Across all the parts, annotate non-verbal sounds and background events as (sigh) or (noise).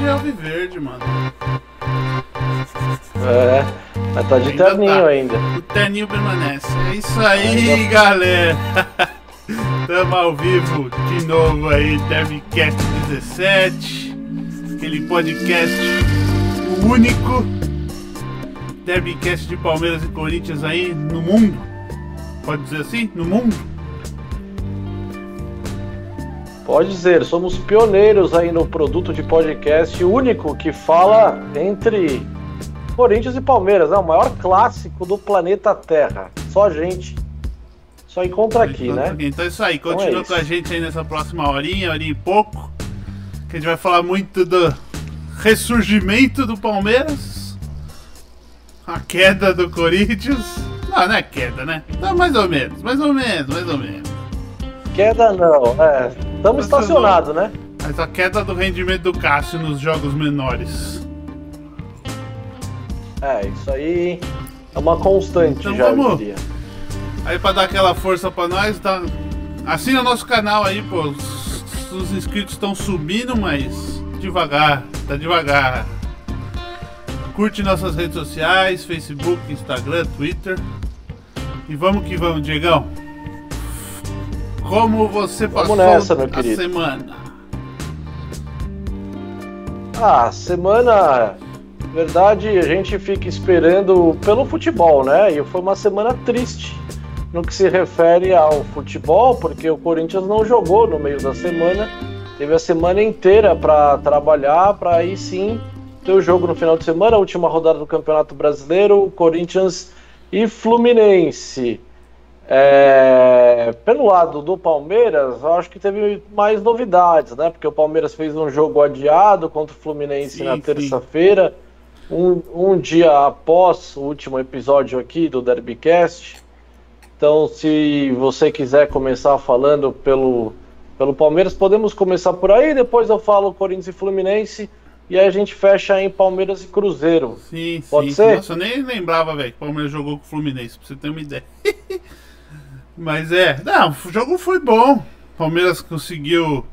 de Alviverde, mano. É, mas tá de Ainda terninho tá. ainda. O terninho permanece. É isso aí, galera. (laughs) Tamo ao vivo de novo aí, Derbycast 17. Aquele podcast o único Derbycast de Palmeiras e Corinthians aí no mundo. Pode dizer assim? No mundo? Pode dizer, somos pioneiros aí no produto de podcast único que fala entre Corinthians e Palmeiras, né? O maior clássico do planeta Terra. Só a gente. Só encontra aqui, então, né? Então é isso aí, Então é continua com a gente aí nessa próxima horinha, horinha e pouco. Que a gente vai falar muito do ressurgimento do Palmeiras, a queda do Corinthians. Não, não é queda, né? Não, mais ou menos, mais ou menos, mais ou menos. Queda não, é. Estamos estacionados, né? Mas a queda do rendimento do Cássio nos jogos menores. É, isso aí é uma constante Então já, vamos. diria. Aí pra dar aquela força pra nós, tá... assina nosso canal aí, pô. Os, os inscritos estão subindo, mas devagar, tá devagar. Curte nossas redes sociais, Facebook, Instagram, Twitter. E vamos que vamos, Diegão. Como você Vamos passou nessa, meu a querido. semana? Ah, semana. Verdade, a gente fica esperando pelo futebol, né? E foi uma semana triste no que se refere ao futebol, porque o Corinthians não jogou no meio da semana. Teve a semana inteira para trabalhar, para aí sim ter o jogo no final de semana, a última rodada do Campeonato Brasileiro, Corinthians e Fluminense. É, pelo lado do Palmeiras, eu acho que teve mais novidades, né? Porque o Palmeiras fez um jogo adiado contra o Fluminense Sim, na terça-feira, um, um dia após o último episódio aqui do Derbycast. Então, se você quiser começar falando pelo, pelo Palmeiras, podemos começar por aí. Depois eu falo Corinthians e Fluminense. E aí a gente fecha em Palmeiras e Cruzeiro. Sim, Pode sim. ser? Nossa, eu nem lembrava, velho, que o Palmeiras jogou com o Fluminense, pra você ter uma ideia. (laughs) Mas é, não, o jogo foi bom. Palmeiras conseguiu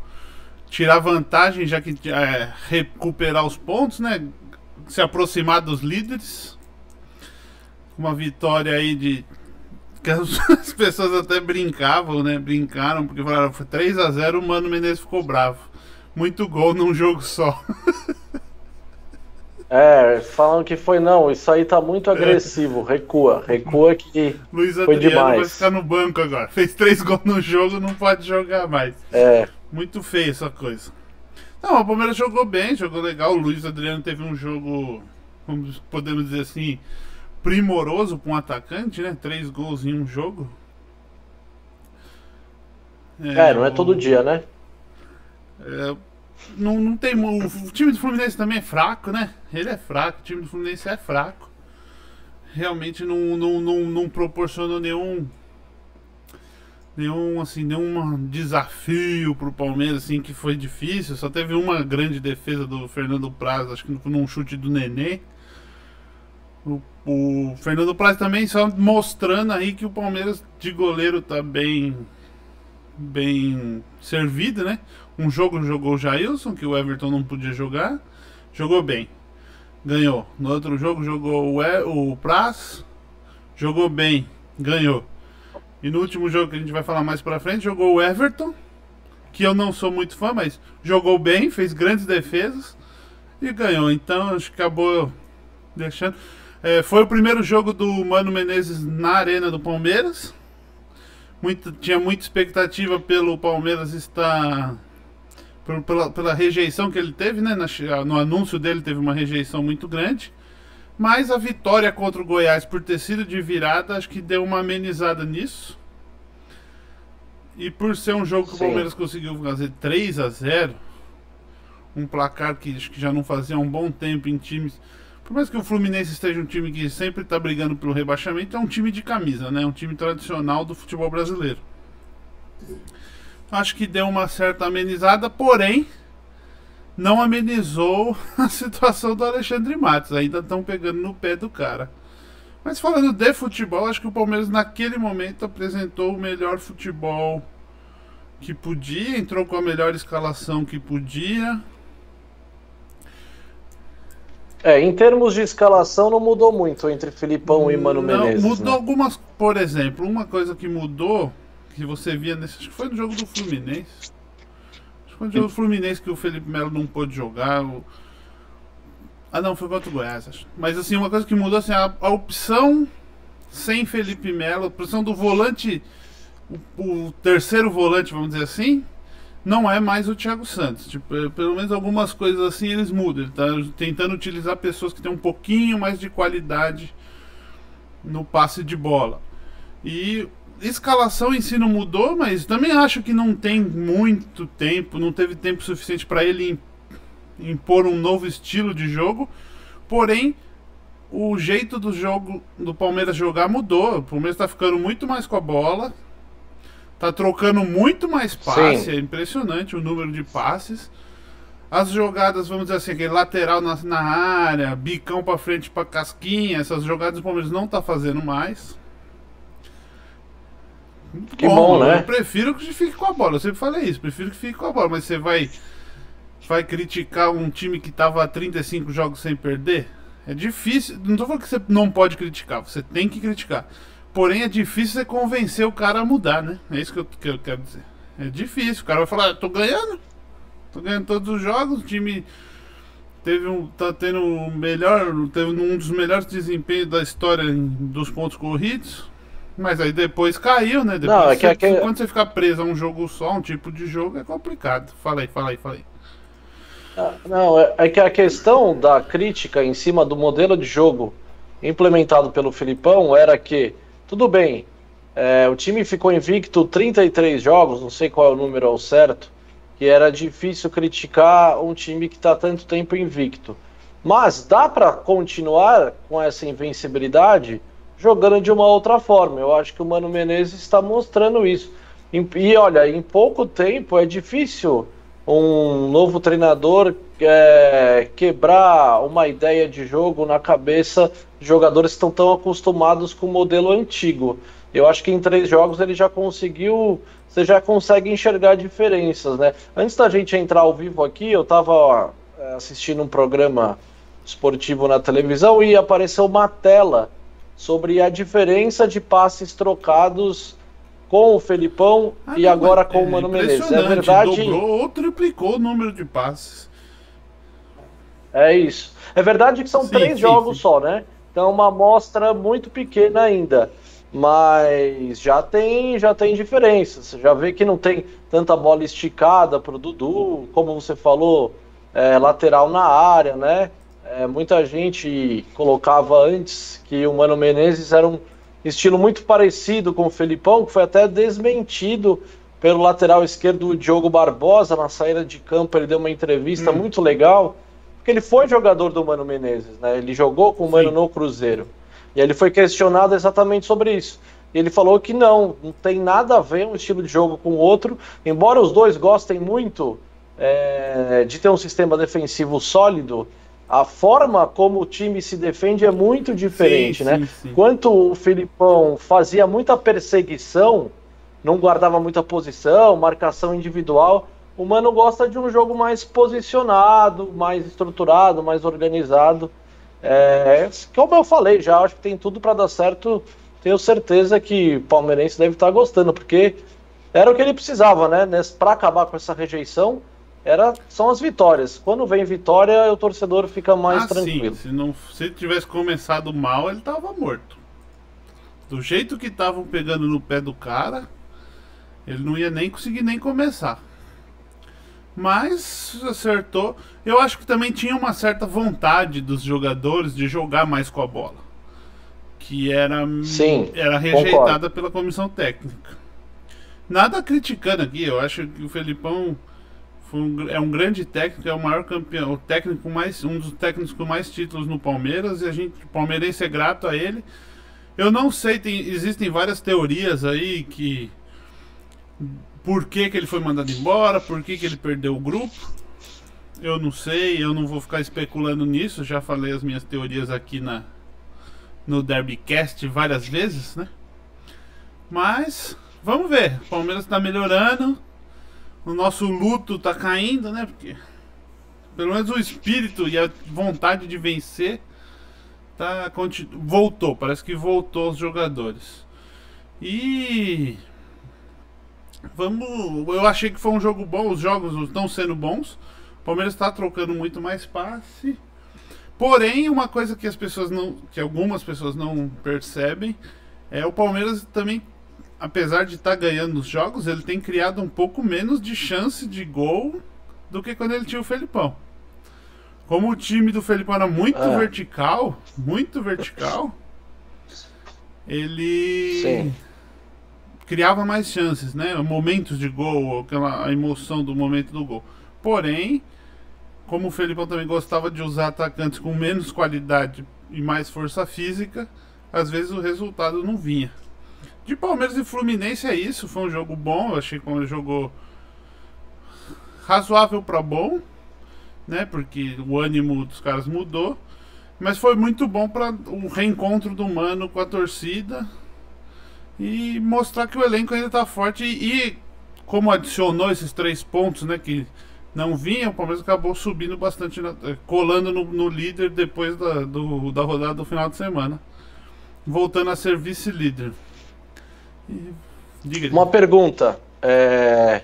tirar vantagem, já que é, recuperar os pontos, né? Se aproximar dos líderes. Uma vitória aí de. Que as, (laughs) as pessoas até brincavam, né? Brincaram, porque falaram foi 3 a 0 o Mano Menezes ficou bravo. Muito gol num jogo só. (laughs) É, falam que foi não, isso aí tá muito agressivo, recua, recua que Luiz Foi Adriano vai demais. ficar no banco agora. Fez três gols no jogo, não pode jogar mais. é, Muito feio essa coisa. Não, o Palmeiras jogou bem, jogou legal. O Luiz Adriano teve um jogo, podemos dizer assim, primoroso para um atacante, né? Três gols em um jogo. é, não é o- todo dia, né? é, não, não tem. O time do Fluminense também é fraco, né? Ele é fraco, o time do Fluminense é fraco. Realmente não, não, não, não proporcionou nenhum. Nenhum, assim, nenhum desafio pro Palmeiras, assim, que foi difícil. Só teve uma grande defesa do Fernando Praz, acho que num chute do Nenê. O, o Fernando Praz também só mostrando aí que o Palmeiras de goleiro tá bem bem servido, né? Um jogo jogou o Jailson, que o Everton não podia jogar. Jogou bem. Ganhou. No outro jogo jogou o, e, o Praz. Jogou bem. Ganhou. E no último jogo que a gente vai falar mais pra frente, jogou o Everton. Que eu não sou muito fã, mas jogou bem, fez grandes defesas. E ganhou. Então acho que acabou deixando. É, foi o primeiro jogo do Mano Menezes na Arena do Palmeiras. Muito, tinha muita expectativa pelo Palmeiras estar. Pela, pela rejeição que ele teve, né? na che- no anúncio dele teve uma rejeição muito grande. Mas a vitória contra o Goiás por ter sido de virada, acho que deu uma amenizada nisso. E por ser um jogo que o Sim. Palmeiras conseguiu fazer 3 a 0 um placar que acho que já não fazia um bom tempo em times. Por mais que o Fluminense esteja um time que sempre está brigando pelo rebaixamento, é um time de camisa, né? Um time tradicional do futebol brasileiro. Acho que deu uma certa amenizada, porém não amenizou (laughs) a situação do Alexandre Matos. Ainda estão pegando no pé do cara. Mas falando de futebol, acho que o Palmeiras naquele momento apresentou o melhor futebol que podia, entrou com a melhor escalação que podia. É, em termos de escalação não mudou muito entre Filipão e Mano não, Menezes. Mudou né? algumas, por exemplo, uma coisa que mudou, que você via nesse. Acho que foi no jogo do Fluminense. Acho que foi no jogo do Fluminense que o Felipe Melo não pôde jogar. O... Ah não, foi contra o Goiás, acho. Mas assim, uma coisa que mudou assim, a, a opção sem Felipe Melo, a opção do volante, o, o terceiro volante, vamos dizer assim, não é mais o Thiago Santos. Tipo, é, pelo menos algumas coisas assim eles mudam. Ele tá tentando utilizar pessoas que têm um pouquinho mais de qualidade no passe de bola. E escalação em si não mudou, mas também acho que não tem muito tempo, não teve tempo suficiente para ele impor um novo estilo de jogo. Porém, o jeito do jogo do Palmeiras jogar mudou. O Palmeiras está ficando muito mais com a bola, Tá trocando muito mais passes, Sim. é impressionante o número de passes. As jogadas, vamos dizer assim, aquele lateral na, na área, bicão para frente para casquinha, essas jogadas o Palmeiras não tá fazendo mais. Muito que bom, bom, né? Eu prefiro que fique com a bola. Eu sempre falei isso, prefiro que fique com a bola, mas você vai vai criticar um time que tava há 35 jogos sem perder? É difícil. Não tô falando que você não pode criticar, você tem que criticar. Porém, é difícil você convencer o cara a mudar, né? É isso que eu, que eu quero dizer. É difícil. O cara vai falar, ah, tô ganhando. Tô ganhando todos os jogos. O time teve um. tá tendo um melhor. Teve um dos melhores desempenhos da história em, dos pontos corridos. Mas aí depois caiu, né? Depois Não, é que, você, é que... Quando você ficar preso a um jogo só, um tipo de jogo, é complicado. Fala aí, fala aí, fala aí. Ah, não, é, é que a questão da crítica em cima do modelo de jogo implementado pelo Filipão era que tudo bem, é, o time ficou invicto 33 jogos, não sei qual é o número ao certo, que era difícil criticar um time que está tanto tempo invicto. Mas dá para continuar com essa invencibilidade jogando de uma outra forma. Eu acho que o Mano Menezes está mostrando isso. E olha, em pouco tempo é difícil um novo treinador é, quebrar uma ideia de jogo na cabeça de jogadores que estão tão acostumados com o modelo antigo. Eu acho que em três jogos ele já conseguiu, você já consegue enxergar diferenças, né? Antes da gente entrar ao vivo aqui, eu estava é, assistindo um programa esportivo na televisão e apareceu uma tela sobre a diferença de passes trocados com o Felipão ah, e não, agora com é o Mano Menezes. É verdade. Dobrou ou triplicou o número de passes. É isso. É verdade que são sim, três sim, jogos sim. só, né? Então uma amostra muito pequena ainda. Mas já tem, já tem diferenças. Já vê que não tem tanta bola esticada para o Dudu, como você falou, é, lateral na área, né? É, muita gente colocava antes que o Mano Menezes era um estilo muito parecido com o Felipão, que foi até desmentido pelo lateral esquerdo Diogo Barbosa na saída de campo. Ele deu uma entrevista hum. muito legal, porque ele foi jogador do Mano Menezes, né? Ele jogou com o Mano Sim. no Cruzeiro. E ele foi questionado exatamente sobre isso. E ele falou que não, não tem nada a ver um estilo de jogo com o outro, embora os dois gostem muito é, de ter um sistema defensivo sólido a forma como o time se defende é muito diferente, sim, né? Sim, sim. Quanto o Filipão fazia muita perseguição, não guardava muita posição, marcação individual, o Mano gosta de um jogo mais posicionado, mais estruturado, mais organizado. É, como eu falei já, acho que tem tudo para dar certo. Tenho certeza que o palmeirense deve estar gostando, porque era o que ele precisava, né? Para acabar com essa rejeição era, são as vitórias. Quando vem vitória, o torcedor fica mais ah, tranquilo. Sim. Se, não, se tivesse começado mal, ele tava morto. Do jeito que estavam pegando no pé do cara, ele não ia nem conseguir nem começar. Mas acertou. Eu acho que também tinha uma certa vontade dos jogadores de jogar mais com a bola. Que era, Sim, era rejeitada concordo. pela comissão técnica. Nada criticando aqui, eu acho que o Felipão um, é um grande técnico, é o maior campeão, o técnico mais, um dos técnicos com mais títulos no Palmeiras, e a gente, o palmeirense é grato a ele. Eu não sei, tem, existem várias teorias aí que por que, que ele foi mandado embora, por que, que ele perdeu o grupo. Eu não sei, eu não vou ficar especulando nisso, já falei as minhas teorias aqui na no Derbycast várias vezes, né? Mas vamos ver, o Palmeiras está melhorando o nosso luto tá caindo, né? Porque pelo menos o espírito e a vontade de vencer tá voltou, parece que voltou os jogadores. E vamos, eu achei que foi um jogo bom, os jogos estão sendo bons. O Palmeiras está trocando muito mais passe. Porém, uma coisa que as pessoas não, que algumas pessoas não percebem, é o Palmeiras também, apesar de estar tá ganhando os jogos, ele tem criado um pouco menos de chance de gol do que quando ele tinha o Felipão. Como o time do Felipão era muito é. vertical, muito vertical, ele Sim. criava mais chances, né? Momentos de gol, aquela emoção do momento do gol. Porém, como o Felipão também gostava de usar atacantes com menos qualidade e mais força física, às vezes o resultado não vinha. De Palmeiras e Fluminense é isso, foi um jogo bom, eu achei que jogou razoável para bom, né? Porque o ânimo dos caras mudou, mas foi muito bom para o reencontro do Mano com a torcida e mostrar que o elenco ainda está forte e, como adicionou esses três pontos, né, que não vinha, o Palmeiras acabou subindo bastante, eh, colando no, no, líder depois da, do, da rodada do final de semana, voltando a ser vice-líder. Uma pergunta. É...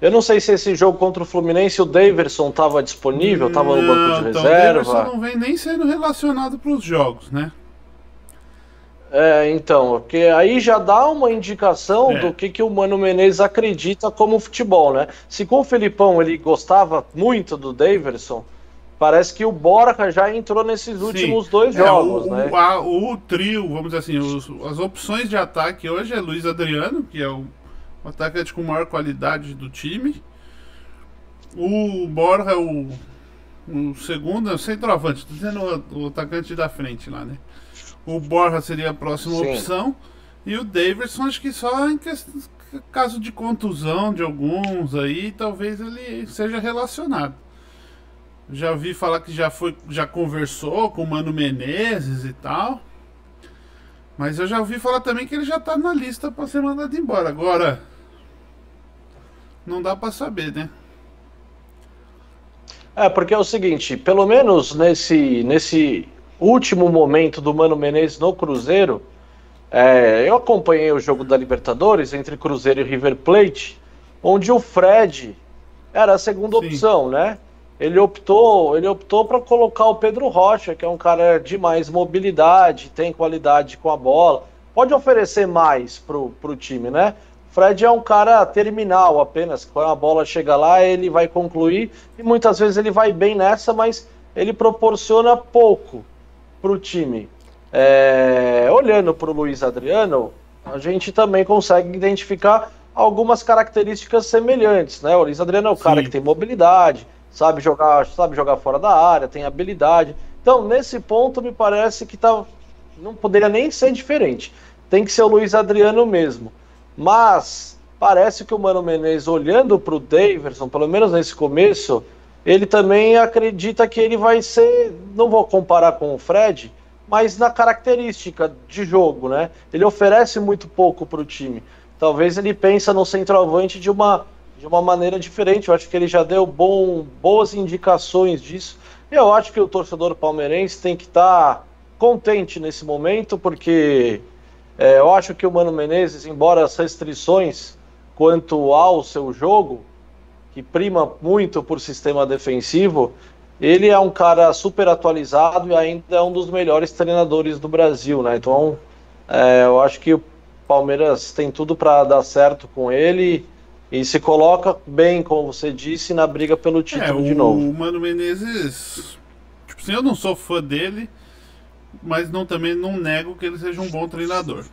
Eu não sei se esse jogo contra o Fluminense o Daverson estava disponível, estava no banco de então, reserva. O Daverson não vem nem sendo relacionado para os jogos, né? É, então, porque aí já dá uma indicação é. do que, que o Mano Menezes acredita como futebol, né? Se com o Felipão ele gostava muito do Daverson, parece que o Borja já entrou nesses últimos Sim. dois é, jogos, o, né? O, a, o, trio, vamos dizer assim, os, as opções de ataque hoje é Luiz Adriano, que é o, o atacante com maior qualidade do time. O Borja é o, o segundo, é o centroavante, tô dizendo o, o atacante da frente lá, né? O Borja seria a próxima Sim. opção. E o Davidson, acho que só em caso de contusão de alguns aí, talvez ele seja relacionado. Já ouvi falar que já foi, já conversou com o Mano Menezes e tal. Mas eu já ouvi falar também que ele já tá na lista para ser mandado embora. Agora não dá para saber, né? É, porque é o seguinte, pelo menos nesse nesse último momento do Mano Menezes no Cruzeiro, é, eu acompanhei o jogo da Libertadores entre Cruzeiro e River Plate, onde o Fred era a segunda Sim. opção, né? Ele optou, ele optou para colocar o Pedro Rocha, que é um cara de mais mobilidade, tem qualidade com a bola, pode oferecer mais pro, pro time, né? Fred é um cara terminal apenas, quando a bola chega lá, ele vai concluir e muitas vezes ele vai bem nessa, mas ele proporciona pouco para o time. É, olhando para o Luiz Adriano, a gente também consegue identificar algumas características semelhantes, né? O Luiz Adriano é o cara que tem mobilidade, sabe jogar, sabe jogar fora da área, tem habilidade. Então, nesse ponto, me parece que tá, não poderia nem ser diferente. Tem que ser o Luiz Adriano mesmo. Mas parece que o Mano Menezes, olhando para o Daverson, pelo menos nesse começo, ele também acredita que ele vai ser, não vou comparar com o Fred, mas na característica de jogo, né? Ele oferece muito pouco para o time. Talvez ele pensa no centroavante de uma, de uma maneira diferente. Eu acho que ele já deu bom, boas indicações disso. Eu acho que o torcedor palmeirense tem que estar tá contente nesse momento, porque é, eu acho que o Mano Menezes, embora as restrições quanto ao seu jogo, que prima muito por sistema defensivo, ele é um cara super atualizado e ainda é um dos melhores treinadores do Brasil, né? Então, é, eu acho que o Palmeiras tem tudo para dar certo com ele e se coloca bem, como você disse, na briga pelo título é, de novo. O Mano Menezes, tipo assim, eu não sou fã dele, mas não também não nego que ele seja um bom treinador.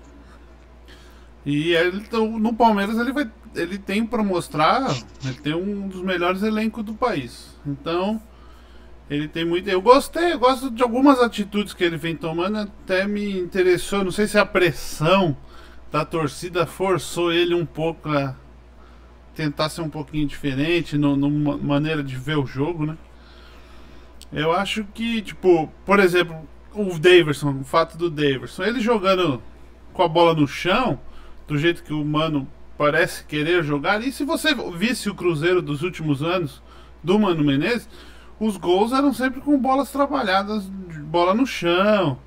E ele, então, no Palmeiras ele vai ele tem para mostrar, ele tem um dos melhores elencos do país. Então, ele tem muito. Eu gostei, eu gosto de algumas atitudes que ele vem tomando, até me interessou. Não sei se a pressão da torcida forçou ele um pouco a tentar ser um pouquinho diferente no, numa maneira de ver o jogo, né? Eu acho que, tipo, por exemplo, o Daverson, o fato do Daverson, ele jogando com a bola no chão, do jeito que o Mano parece querer jogar. E se você visse o Cruzeiro dos últimos anos do Mano Menezes, os gols eram sempre com bolas trabalhadas, bola no chão.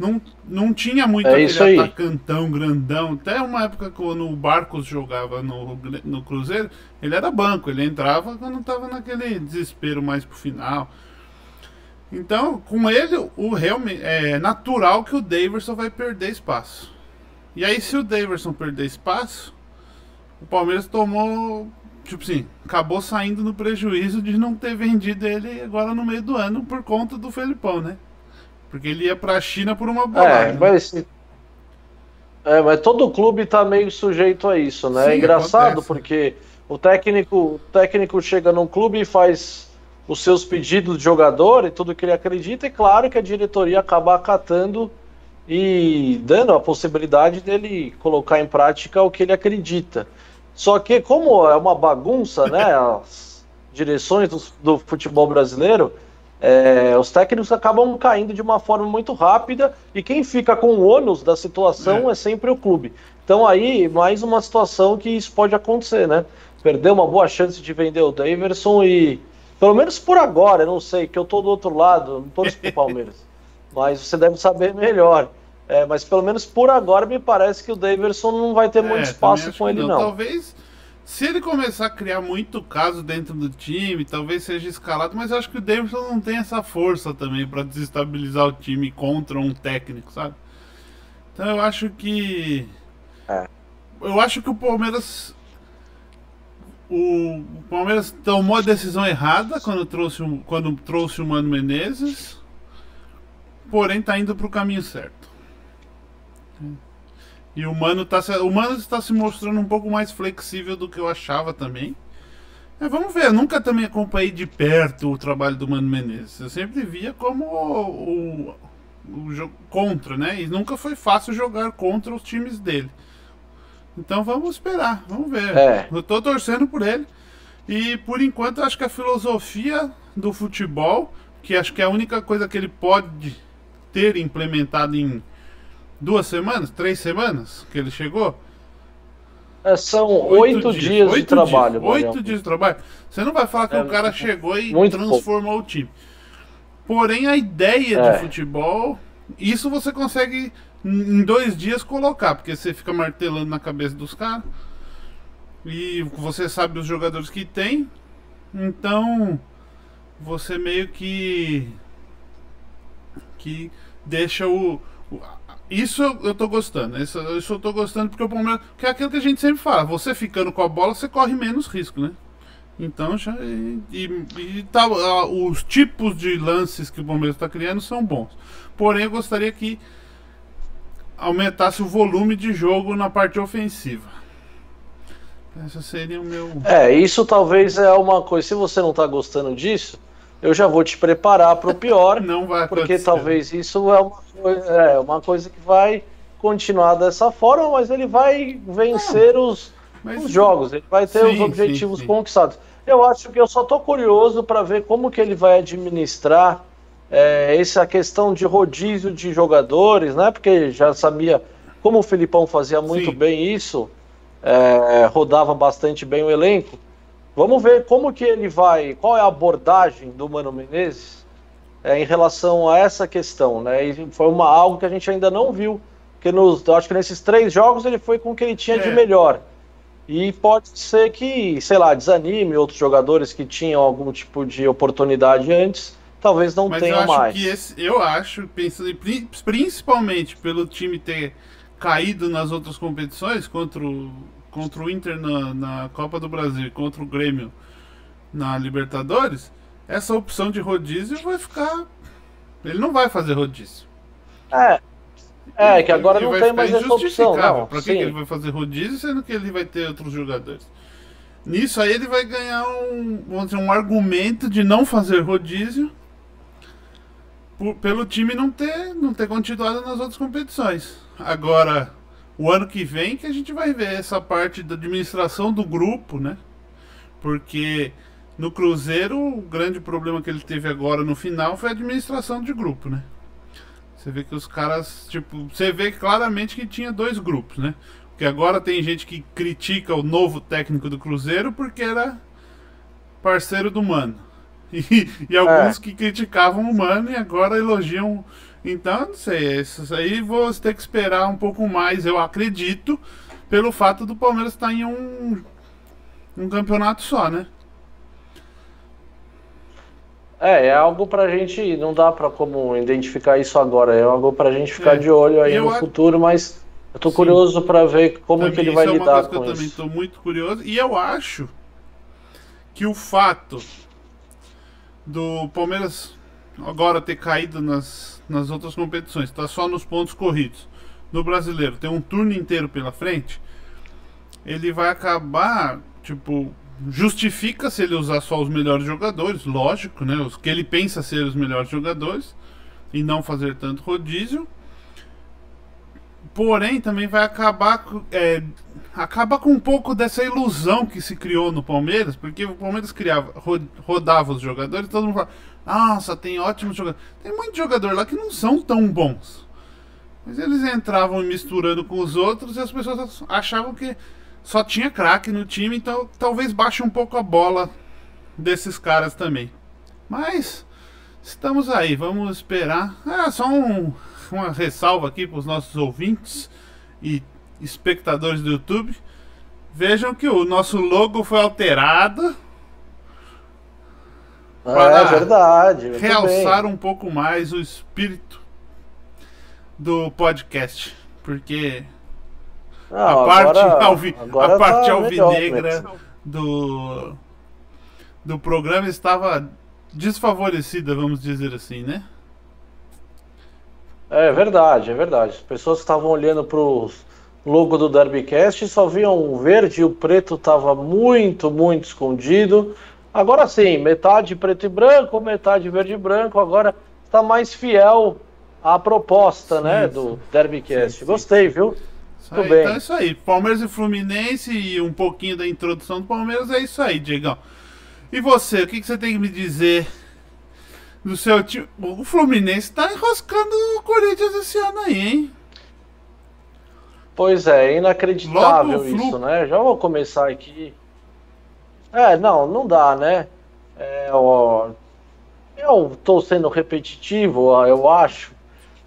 Não, não tinha muito É aquele atacantão grandão. Até uma época quando o Barcos jogava no, no Cruzeiro, ele era banco, ele entrava quando tava naquele desespero mais pro final. Então, com ele, o realmente é natural que o Daverson vai perder espaço. E aí, se o Daverson perder espaço, o Palmeiras tomou, tipo assim, acabou saindo no prejuízo de não ter vendido ele agora no meio do ano por conta do Felipão, né? Porque ele ia pra China por uma bolada. É, mas. É, mas todo clube tá meio sujeito a isso, né? Sim, é engraçado acontece. porque o técnico, o técnico chega num clube e faz os seus pedidos de jogador e tudo que ele acredita, e claro que a diretoria acaba acatando e dando a possibilidade dele colocar em prática o que ele acredita. Só que, como é uma bagunça, né? (laughs) As direções do, do futebol brasileiro, é, os técnicos acabam caindo de uma forma muito rápida e quem fica com o ônus da situação é. É. sempre o clube. Então aí, mais uma situação que isso pode acontecer, né? Perdeu uma boa chance de vender o Daverson e, pelo menos por agora, eu não sei, que eu tô do outro lado, não torço pro Palmeiras, (laughs) mas você deve saber melhor. É, mas pelo menos por agora me parece que o Daverson não vai ter É, muito também espaço com ele, não. Talvez, se ele começar a criar muito caso dentro do time, talvez seja escalado, mas eu acho que o Davidson não tem essa força também pra desestabilizar o time contra um técnico, sabe? Então eu acho que. É. Eu acho que o Palmeiras. O o Palmeiras tomou a decisão errada quando trouxe, o- quando trouxe o Mano Menezes, porém tá indo pro caminho certo. E o Mano tá se, o Mano está se mostrando um pouco mais flexível do que eu achava também. É, vamos ver, eu nunca também acompanhei de perto o trabalho do Mano Menezes. Eu sempre via como o, o, o jogo contra, né? E nunca foi fácil jogar contra os times dele. Então vamos esperar, vamos ver. É. Eu tô torcendo por ele. E por enquanto acho que a filosofia do futebol, que acho que é a única coisa que ele pode ter implementado em duas semanas, três semanas que ele chegou. É, são oito dias, de oito trabalho. dias, Oito dias de trabalho. Você não vai falar que É, o cara chegou e transformou o time. Porém, a ideia É. de futebol, isso você consegue em dois dias colocar, porque você fica martelando na cabeça dos caras. E você sabe os jogadores que tem. Então, você meio que. que deixa o. isso eu, eu tô gostando. Isso, isso eu tô gostando porque o Palmeiras. Que é aquilo que a gente sempre fala. Você ficando com a bola, você corre menos risco, né? Então já. E, e, e tá, os tipos de lances que o Palmeiras está criando são bons. Porém, eu gostaria que aumentasse o volume de jogo na parte ofensiva. Esse seria o meu. É, isso talvez é uma coisa. Se você não tá gostando disso, eu já vou te preparar para o pior, (laughs) Não vai porque acontecer. talvez isso é uma, coi- é uma coisa que vai continuar dessa forma, mas ele vai vencer os, Mas- os jogos, ele vai ter Sim, os objetivos sim, sim. conquistados. Eu acho que eu só tô curioso para ver como que ele vai administrar é, essa questão de rodízio de jogadores, né? Porque já sabia como o Filipão fazia muito bem isso, é, rodava bastante bem o elenco. Vamos ver como que ele vai, qual é a abordagem do Mano Menezes é, em relação a essa questão, né? E foi uma, algo que a gente ainda não viu, porque nos, eu acho que nesses três jogos ele foi com o que ele tinha de É. melhor. E pode ser que, sei lá, desanime outros jogadores que tinham algum tipo de oportunidade antes, talvez não Mas eu tenham acho mais. que esse, eu acho, pensando principalmente pelo time ter caído nas outras competições contra o, contra o Inter na, na Copa do Brasil e contra o Grêmio na Libertadores, essa opção de rodízio vai ficar. Ele não vai fazer rodízio. É, é que agora Ele não tem mais essa opção. Não, Pra que que ele vai fazer rodízio sendo que ele vai ter outros jogadores? Nisso aí ele vai ganhar um, vamos dizer, um argumento de não fazer rodízio por- pelo time não ter, não ter continuado nas outras competições. Agora, o ano que vem que a gente vai ver essa parte da administração do grupo, né? Porque no Cruzeiro o grande problema que ele teve agora no final foi a administração de grupo, né? Você vê que os caras, tipo, você vê claramente que tinha dois grupos, né? Porque agora tem gente que critica o novo técnico do Cruzeiro porque era parceiro do Mano. (laughs) E, e alguns é. que criticavam o Mano e agora elogiam. Então, não sei, isso aí vou ter que esperar um pouco mais, eu acredito, pelo fato do Palmeiras estar em um, um campeonato só, né? É, é algo pra gente, não dá pra como identificar isso agora, é algo pra gente ficar é. de olho aí no futuro, mas eu tô Sim. curioso para ver como também, que ele vai é lidar com eu isso. Eu também tô muito curioso e eu acho que o fato do Palmeiras agora ter caído nas, nas outras competições, tá só nos pontos corridos. No brasileiro tem um turno inteiro pela frente, ele vai acabar, tipo, justifica se ele usar só os melhores jogadores, lógico, né? Os que ele pensa ser os melhores jogadores e não fazer tanto rodízio. Porém, também vai acabar é, acaba com um pouco dessa ilusão que se criou no Palmeiras, porque o Palmeiras criava, rodava os jogadores, todo mundo fala, nossa, tem ótimos jogadores. Tem muitos jogadores lá que não são tão bons. Mas eles entravam misturando com os outros e as pessoas achavam que só tinha craque no time, então talvez baixe um pouco a bola desses caras também. Mas estamos aí, vamos esperar. Ah, só um, uma ressalva aqui para os nossos ouvintes e espectadores do YouTube. Vejam que o nosso logo foi alterado. Ah, para é verdade. Realçar um pouco mais o espírito do podcast. Porque não, a parte, agora, alvi, agora a parte tá alvinegra do, do programa estava desfavorecida, vamos dizer assim, né? É verdade, é verdade. As pessoas estavam olhando para o logo do Derbycast e só viam o verde e o preto estava muito, muito escondido. Agora sim, metade preto e branco, metade verde e branco. Agora está mais fiel à proposta, sim, né, sim. do Derbycast. Gostei, viu? Muito bem. Então é isso aí. Palmeiras e Fluminense e um pouquinho da introdução do Palmeiras é isso aí, Diegão. E você, o que, que você tem que me dizer do seu time? O Fluminense tá enroscando o Corinthians esse ano aí, hein? Pois é, inacreditável isso, né? Já vou começar aqui. É, não, não dá, né? É, ó, eu tô sendo repetitivo, eu acho,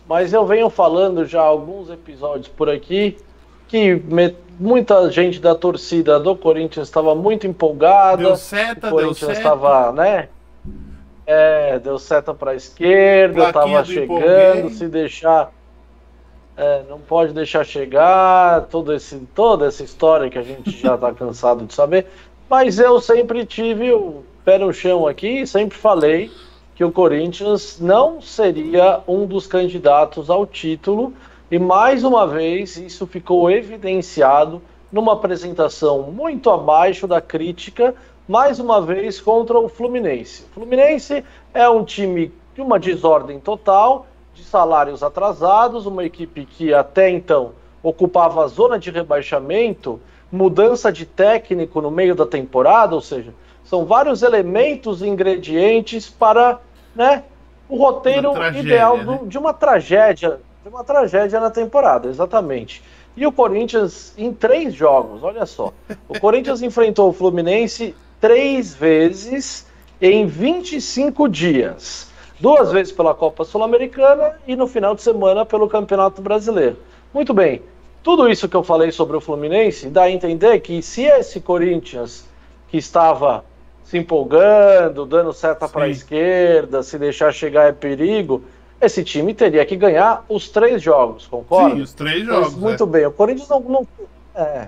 mas eu venho falando já alguns episódios por aqui que me, muita gente da torcida do Corinthians estava muito empolgada. Deu seta, o Corinthians estava, né? É, deu seta para a esquerda, estava chegando, se deixar. É, não pode deixar chegar todo esse, toda essa história que a gente já está (laughs) cansado de saber. Mas eu sempre tive o pé no chão aqui, sempre falei que o Corinthians não seria um dos candidatos ao título e mais uma vez isso ficou evidenciado numa apresentação muito abaixo da crítica, mais uma vez contra o Fluminense. O Fluminense é um time de uma desordem total, de salários atrasados, uma equipe que até então ocupava a zona de rebaixamento, mudança de técnico no meio da temporada, ou seja, são vários elementos e ingredientes para né, o roteiro tragédia, ideal do, né? de uma tragédia foi uma tragédia na temporada, exatamente. E o Corinthians, em três jogos, olha só. O Corinthians (laughs) enfrentou o Fluminense três vezes em 25 dias. Duas vezes pela Copa Sul-Americana e no final de semana pelo Campeonato Brasileiro. Muito bem. Tudo isso que eu falei sobre o Fluminense dá a entender que se esse Corinthians que estava se empolgando, dando seta para a esquerda, se deixar chegar é perigo, esse time teria que ganhar os três jogos, concorda? Sim, os três jogos. Muito é. bem, o Corinthians não, não, é,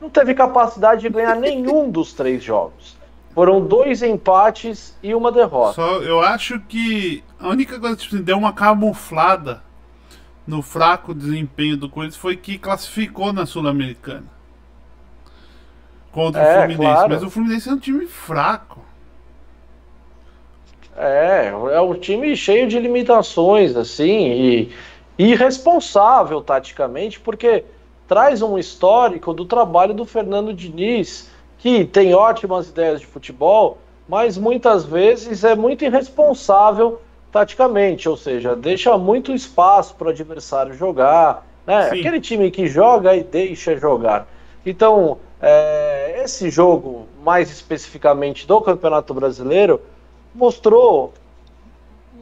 não teve capacidade de ganhar (laughs) nenhum dos três jogos. Foram dois empates e uma derrota. Só, eu acho que a única coisa que tipo, assim, deu uma camuflada no fraco desempenho do Corinthians foi que classificou na Sul-Americana contra é, o Fluminense. Claro. Mas o Fluminense é um time fraco. É, é um time cheio de limitações, assim, e irresponsável taticamente, porque traz um histórico do trabalho do Fernando Diniz, que tem ótimas ideias de futebol, mas muitas vezes é muito irresponsável taticamente, ou seja, deixa muito espaço para o adversário jogar, né? Aquele time que joga e deixa jogar. Então, é, esse jogo, mais especificamente do Campeonato Brasileiro, mostrou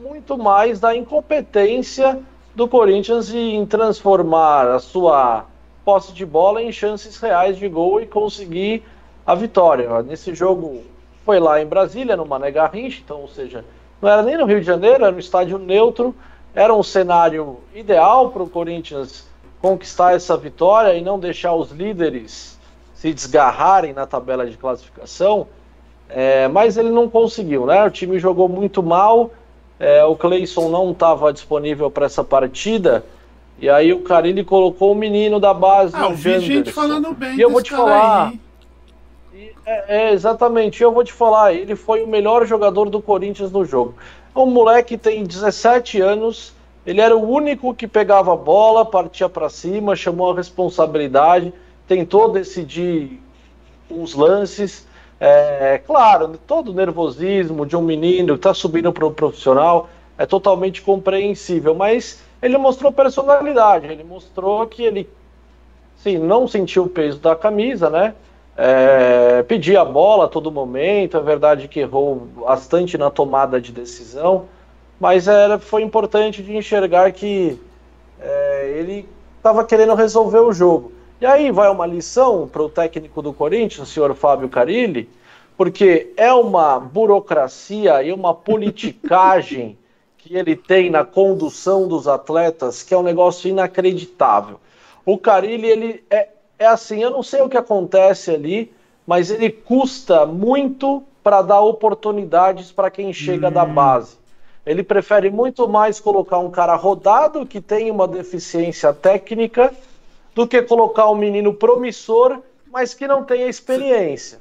muito mais da incompetência do Corinthians em transformar a sua posse de bola em chances reais de gol e conseguir a vitória. Nesse jogo foi lá em Brasília, no Mané Garrincha, então, ou seja, não era nem no Rio de Janeiro, era no estádio neutro, era um cenário ideal para o Corinthians conquistar essa vitória e não deixar os líderes se desgarrarem na tabela de classificação, é, mas ele não conseguiu, né? O time jogou muito mal, é, o Cleison não estava disponível para essa partida, e aí o Carilli colocou o menino da base. Ah, eu vi gente falando bem. E eu vou te falar. É, é, exatamente, eu vou te falar, ele foi o melhor jogador do Corinthians no jogo. Um moleque tem 17 anos, ele era o único que pegava a bola, partia para cima, chamou a responsabilidade, tentou decidir os lances. É, claro, todo o nervosismo de um menino que está subindo para o profissional é totalmente compreensível, mas ele mostrou personalidade, ele mostrou que ele sim, não sentiu o peso da camisa, né? É, pedia a bola a todo momento, é verdade que errou bastante na tomada de decisão, mas era, foi importante de enxergar que é, ele estava querendo resolver o jogo. E aí vai uma lição para o técnico do Corinthians, o senhor Fábio Carilli, porque é uma burocracia e uma politicagem (laughs) que ele tem na condução dos atletas que é um negócio inacreditável. O Carilli, ele é, é assim, eu não sei o que acontece ali, mas ele custa muito para dar oportunidades para quem chega hum. da base. Ele prefere muito mais colocar um cara rodado que tem uma deficiência técnica do que colocar um menino promissor, mas que não tenha experiência.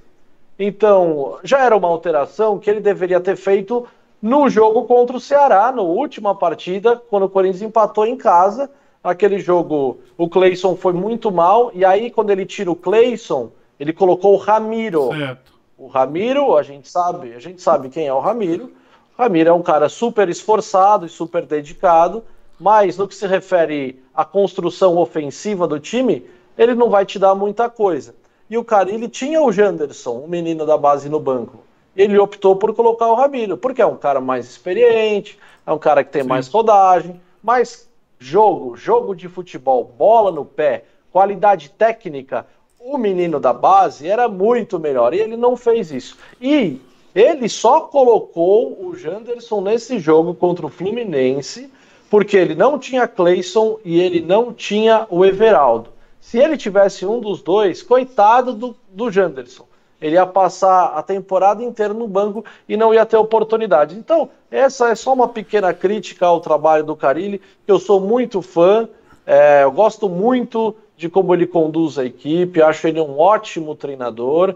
Então, já era uma alteração que ele deveria ter feito no jogo contra o Ceará, na última partida, quando o Corinthians empatou em casa. Aquele jogo, o Cleison foi muito mal, e aí, quando ele tira o Cleison, ele colocou o Ramiro. Certo. O Ramiro, a gente sabe, a gente sabe quem é o Ramiro. Ramiro é um cara super esforçado e super dedicado, mas no que se refere à construção ofensiva do time, ele não vai te dar muita coisa. E o cara, ele tinha o Janderson, um menino da base no banco. Ele optou por colocar o Ramiro, porque é um cara mais experiente, é um cara que tem Sim. mais rodagem, mas jogo, jogo de futebol, bola no pé, qualidade técnica, o menino da base era muito melhor e ele não fez isso. E ele só colocou o Janderson nesse jogo contra o Fluminense porque ele não tinha Clayson e ele não tinha o Everaldo. Se ele tivesse um dos dois, coitado do, do Janderson. Ele ia passar a temporada inteira no banco e não ia ter oportunidade. Então, essa é só uma pequena crítica ao trabalho do Carilli, que eu sou muito fã, é, eu gosto muito de como ele conduz a equipe, acho ele um ótimo treinador.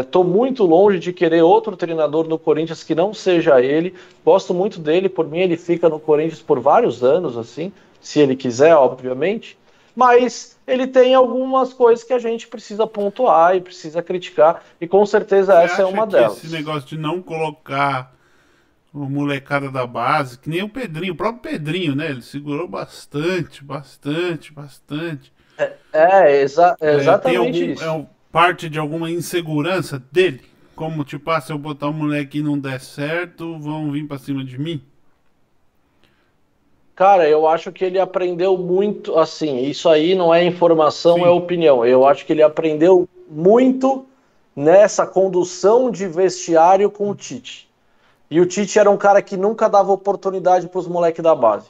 Estou é, muito longe de querer outro treinador no Corinthians que não seja ele. Gosto muito dele, por mim ele fica no Corinthians por vários anos, assim, se ele quiser, obviamente. Mas ele tem algumas coisas que a gente precisa pontuar e precisa criticar, e com certeza Você essa é uma delas. Esse negócio de não colocar o molecada da base, que nem o Pedrinho, o próprio Pedrinho, né? Ele segurou bastante, bastante, bastante. É, é, exa é exatamente algum, isso. É parte de alguma insegurança dele? Como, tipo, ah, se eu botar o moleque e não der certo, vão vir pra cima de mim? Cara, eu acho que ele aprendeu muito, assim, isso aí não é informação, Sim. é opinião. Eu acho que ele aprendeu muito nessa condução de vestiário com o Tite. E o Tite era um cara que nunca dava oportunidade para os moleques da base.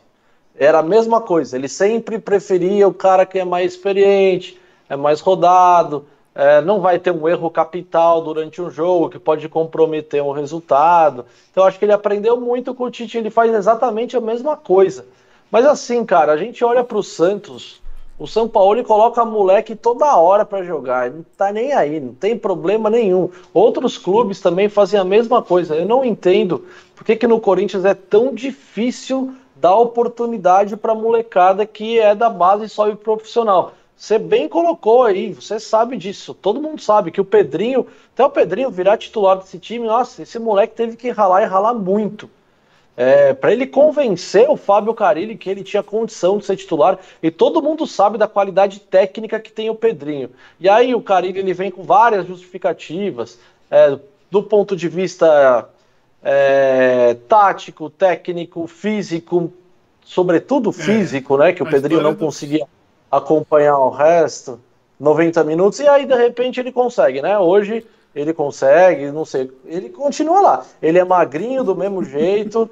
Era a mesma coisa, ele sempre preferia o cara que é mais experiente, é mais rodado, é, não vai ter um erro capital durante um jogo que pode comprometer um resultado. Então acho que ele aprendeu muito com o Tite, ele faz exatamente a mesma coisa. Mas assim, cara, a gente olha para o Santos, o São Paulo coloca moleque toda hora para jogar, não tá nem aí, não tem problema nenhum. Outros clubes também fazem a mesma coisa. Eu não entendo por que, que no Corinthians é tão difícil dar oportunidade para molecada que é da base e profissional. Você bem colocou aí, você sabe disso. Todo mundo sabe que o Pedrinho, até o Pedrinho virar titular desse time, nossa, esse moleque teve que ralar e ralar muito. É, para ele convencer o Fábio Carilli que ele tinha condição de ser titular, e todo mundo sabe da qualidade técnica que tem o Pedrinho. E aí o Carilli ele vem com várias justificativas, é, do ponto de vista é, tático, técnico, físico, sobretudo é, físico, é, né? Que o Pedrinho não conseguia acompanhar o resto, 90 minutos, e aí de repente ele consegue, né? Hoje ele consegue, não sei, ele continua lá. Ele é magrinho do mesmo (laughs) jeito,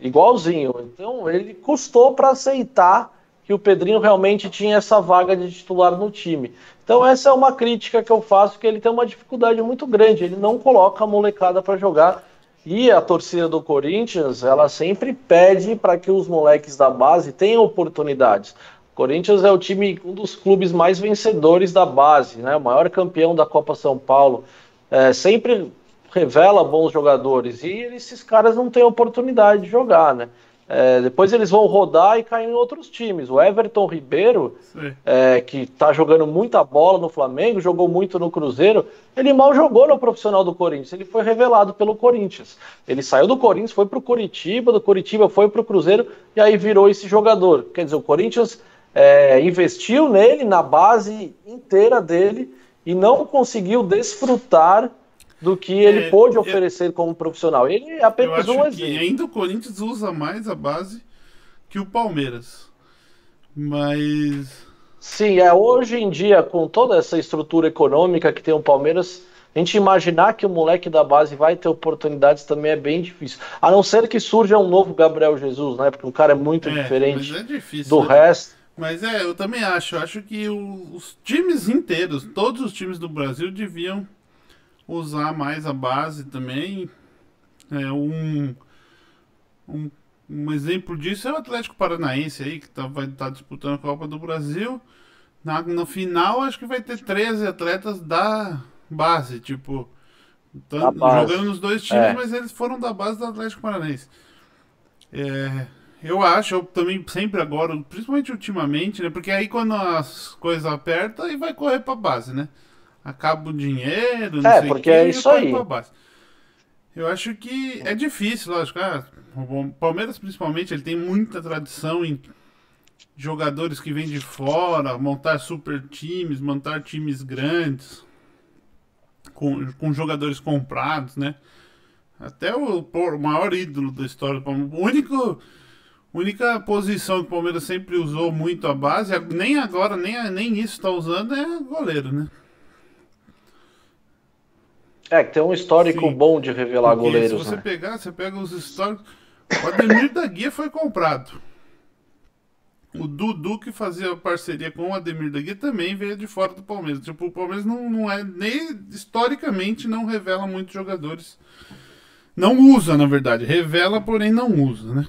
igualzinho. Então ele custou para aceitar que o Pedrinho realmente tinha essa vaga de titular no time. Então essa é uma crítica que eu faço, que ele tem uma dificuldade muito grande, ele não coloca a molecada para jogar. E a torcida do Corinthians, ela sempre pede para que os moleques da base tenham oportunidades. Corinthians é o time, um dos clubes mais vencedores da base, né? O maior campeão da Copa São Paulo. É, sempre revela bons jogadores e esses caras não têm oportunidade de jogar, né? É, depois eles vão rodar e cair em outros times. O Everton Ribeiro, é, que está jogando muita bola no Flamengo, jogou muito no Cruzeiro, ele mal jogou no profissional do Corinthians. Ele foi revelado pelo Corinthians. Ele saiu do Corinthians, foi para o Curitiba, do Curitiba foi para o Cruzeiro e aí virou esse jogador. Quer dizer, o Corinthians é, investiu nele, na base inteira dele, e não conseguiu desfrutar do que ele é, pôde oferecer eu, como profissional. Ele é apenas um exemplo. ainda o Corinthians usa mais a base que o Palmeiras. Mas. Sim, é hoje em dia, com toda essa estrutura econômica que tem o Palmeiras, a gente imaginar que o moleque da base vai ter oportunidades também é bem difícil. A não ser que surja um novo Gabriel Jesus, né? Porque o cara é muito é, diferente é difícil, do né? resto. Mas é, eu também acho. Eu acho que o, os times inteiros, todos os times do Brasil deviam usar mais a base também. É, um, um, um exemplo disso é o Atlético Paranaense aí, que tá, vai estar tá disputando a Copa do Brasil. Na, no final, acho que vai ter 13 atletas da base, tipo, tanto, base. jogando nos dois times, é. mas eles foram da base do Atlético Paranaense. É, eu acho, eu também sempre agora, principalmente ultimamente, né? Porque aí quando as coisas apertam, aí vai correr pra base, né? acaba o dinheiro, não é, sei porque é isso aí. Eu acho que é difícil, lógico. Ah, o Palmeiras, principalmente, ele tem muita tradição em jogadores que vêm de fora, montar super times, montar times grandes, com, com jogadores comprados, né? Até o, o maior ídolo da história do Palmeiras. O único. Única posição que o Palmeiras sempre usou muito a base, nem agora, nem, nem isso está usando, é goleiro, né? É, que tem um histórico Sim. bom de revelar Porque goleiros. Se você né? pegar, você pega os históricos. O Ademir da Guia foi comprado. O Dudu, que fazia parceria com o Ademir da Guia, também veio de fora do Palmeiras. Tipo, o Palmeiras não, não é. Nem historicamente não revela muitos jogadores. Não usa, na verdade. Revela, porém não usa, né?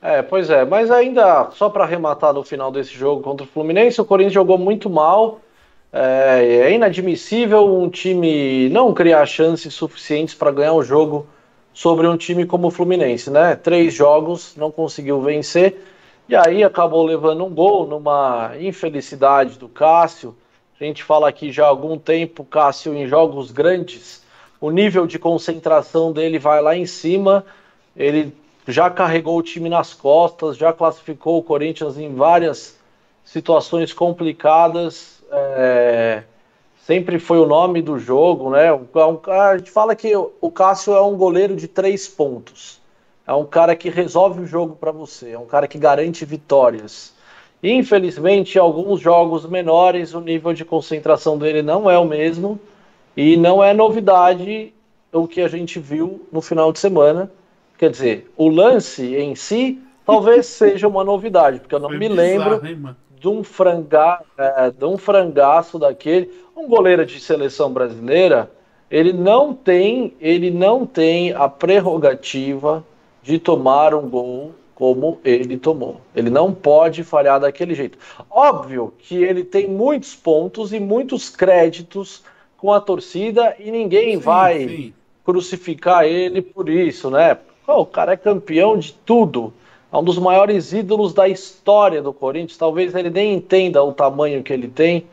É, pois é. Mas ainda, só para arrematar no final desse jogo contra o Fluminense, o Corinthians jogou muito mal. É, é inadmissível um time não criar chances suficientes para ganhar o jogo sobre um time como o Fluminense, né? Três jogos, não conseguiu vencer, e aí acabou levando um gol numa infelicidade do Cássio. A gente fala aqui já há algum tempo, Cássio em jogos grandes, o nível de concentração dele vai lá em cima. Ele já carregou o time nas costas, já classificou o Corinthians em várias situações complicadas é, sempre foi o nome do jogo, né? A gente fala que o Cássio é um goleiro de três pontos. É um cara que resolve o jogo para você, é um cara que garante vitórias. Infelizmente, em alguns jogos menores, o nível de concentração dele não é o mesmo e não é novidade o que a gente viu no final de semana. Quer dizer, o lance em si talvez (laughs) seja uma novidade, porque eu não Foi me bizarro, lembro hein, de um, franga, é, de um frangaço daquele. Um goleiro de seleção brasileira, ele não tem, ele não tem a prerrogativa de tomar um gol como ele tomou. Ele não pode falhar daquele jeito. Óbvio que ele tem muitos pontos e muitos créditos com a torcida e ninguém sim, vai sim. crucificar ele por isso, né? Pô, o cara é campeão de tudo é um dos maiores ídolos da história do Corinthians. Talvez ele nem entenda o tamanho que ele tem.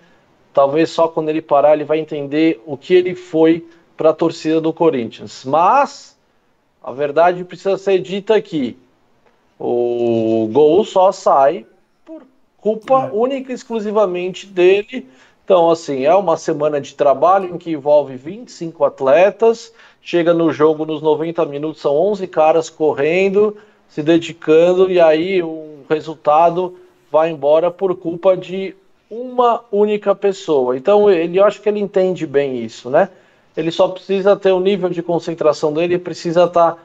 Talvez só quando ele parar ele vai entender o que ele foi para a torcida do Corinthians. Mas a verdade precisa ser dita aqui. O gol só sai por culpa é. única e exclusivamente dele Então, assim, é uma semana de trabalho em que envolve 25 atletas. Chega no jogo nos 90 minutos, são 11 caras correndo, se dedicando, e aí o resultado vai embora por culpa de uma única pessoa. Então, ele, eu acho que ele entende bem isso, né? Ele só precisa ter o nível de concentração dele, precisa estar tá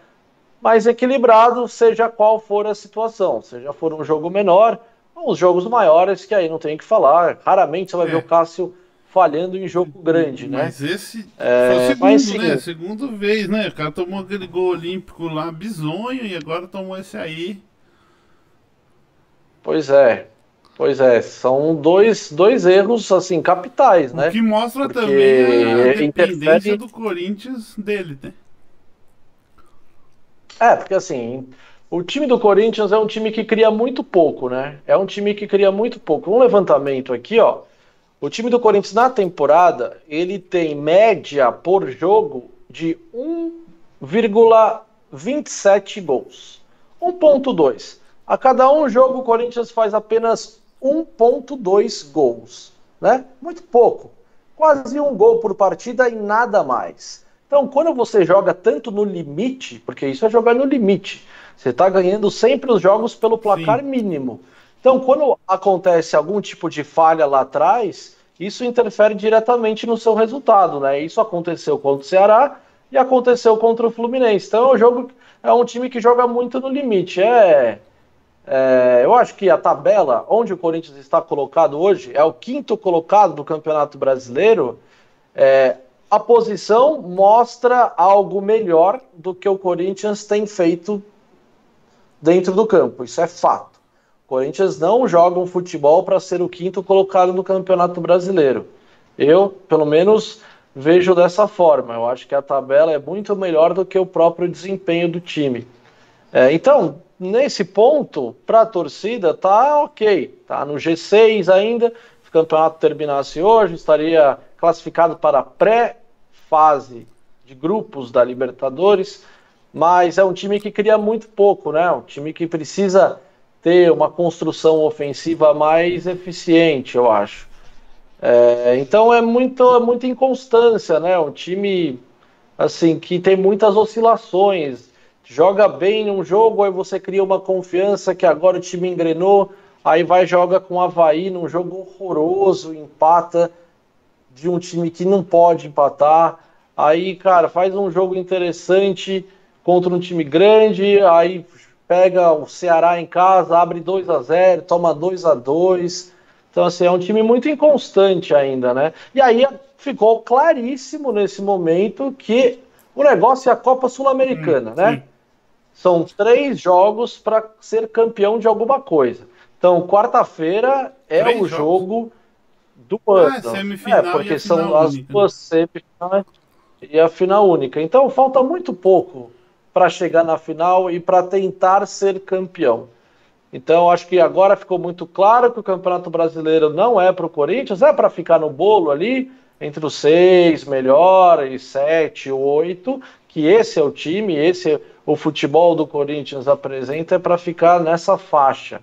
mais equilibrado, seja qual for a situação. Seja for um jogo menor os jogos maiores, que aí não tem o que falar. Raramente você vai é. ver o Cássio falhando em jogo grande, né? Mas esse é, foi o segundo, mas, né? Segunda vez, né? O cara tomou aquele gol olímpico lá, bizonho, e agora tomou esse aí. Pois é. Pois é, são dois, dois erros, assim, capitais, né? O que mostra Porque também a dependência interfere... do Corinthians dele, né? É, porque assim, o time do Corinthians é um time que cria muito pouco, né? É um time que cria muito pouco. Um levantamento aqui, ó. O time do Corinthians na temporada, ele tem média por jogo de 1,27 gols. 1.2. A cada um jogo o Corinthians faz apenas 1.2 gols, né? Muito pouco. Quase um gol por partida e nada mais. Então, quando você joga tanto no limite, porque isso é jogar no limite, você está ganhando sempre os jogos pelo placar Sim. mínimo. Então, quando acontece algum tipo de falha lá atrás, isso interfere diretamente no seu resultado, né? Isso aconteceu contra o Ceará e aconteceu contra o Fluminense. Então, o jogo é um time que joga muito no limite. É, é, eu acho que a tabela onde o Corinthians está colocado hoje é o quinto colocado do Campeonato Brasileiro. É, a posição mostra algo melhor do que o Corinthians tem feito dentro do campo. Isso é fato. Corinthians não joga um futebol para ser o quinto colocado no Campeonato Brasileiro. Eu, pelo menos, vejo dessa forma. Eu acho que a tabela é muito melhor do que o próprio desempenho do time. É, então, nesse ponto, para a torcida, tá ok. Tá no G6 ainda. Se o campeonato terminasse hoje, estaria classificado para a pré-fase de grupos da Libertadores mas é um time que cria muito pouco, né? Um time que precisa ter uma construção ofensiva mais eficiente, eu acho. É, então é muito, é muita inconstância, né? Um time assim que tem muitas oscilações. Joga bem num jogo, aí você cria uma confiança que agora o time engrenou, aí vai joga com o Havaí num jogo horroroso, empata de um time que não pode empatar. Aí, cara, faz um jogo interessante contra um time grande, aí pega o Ceará em casa, abre 2 a 0 toma 2 a 2 Então, assim, é um time muito inconstante ainda, né? E aí ficou claríssimo nesse momento que o negócio é a Copa Sul-Americana, hum, né? Sim. São três jogos para ser campeão de alguma coisa. Então, quarta-feira é três o jogos. jogo do ah, ano. Ah, semifinal é, porque são as duas semifinais e a final única. Então, falta muito pouco para chegar na final e para tentar ser campeão. Então, acho que agora ficou muito claro que o Campeonato Brasileiro não é para o Corinthians, é para ficar no bolo ali, entre os seis melhores, sete, oito, que esse é o time, esse é o futebol do Corinthians apresenta, é para ficar nessa faixa.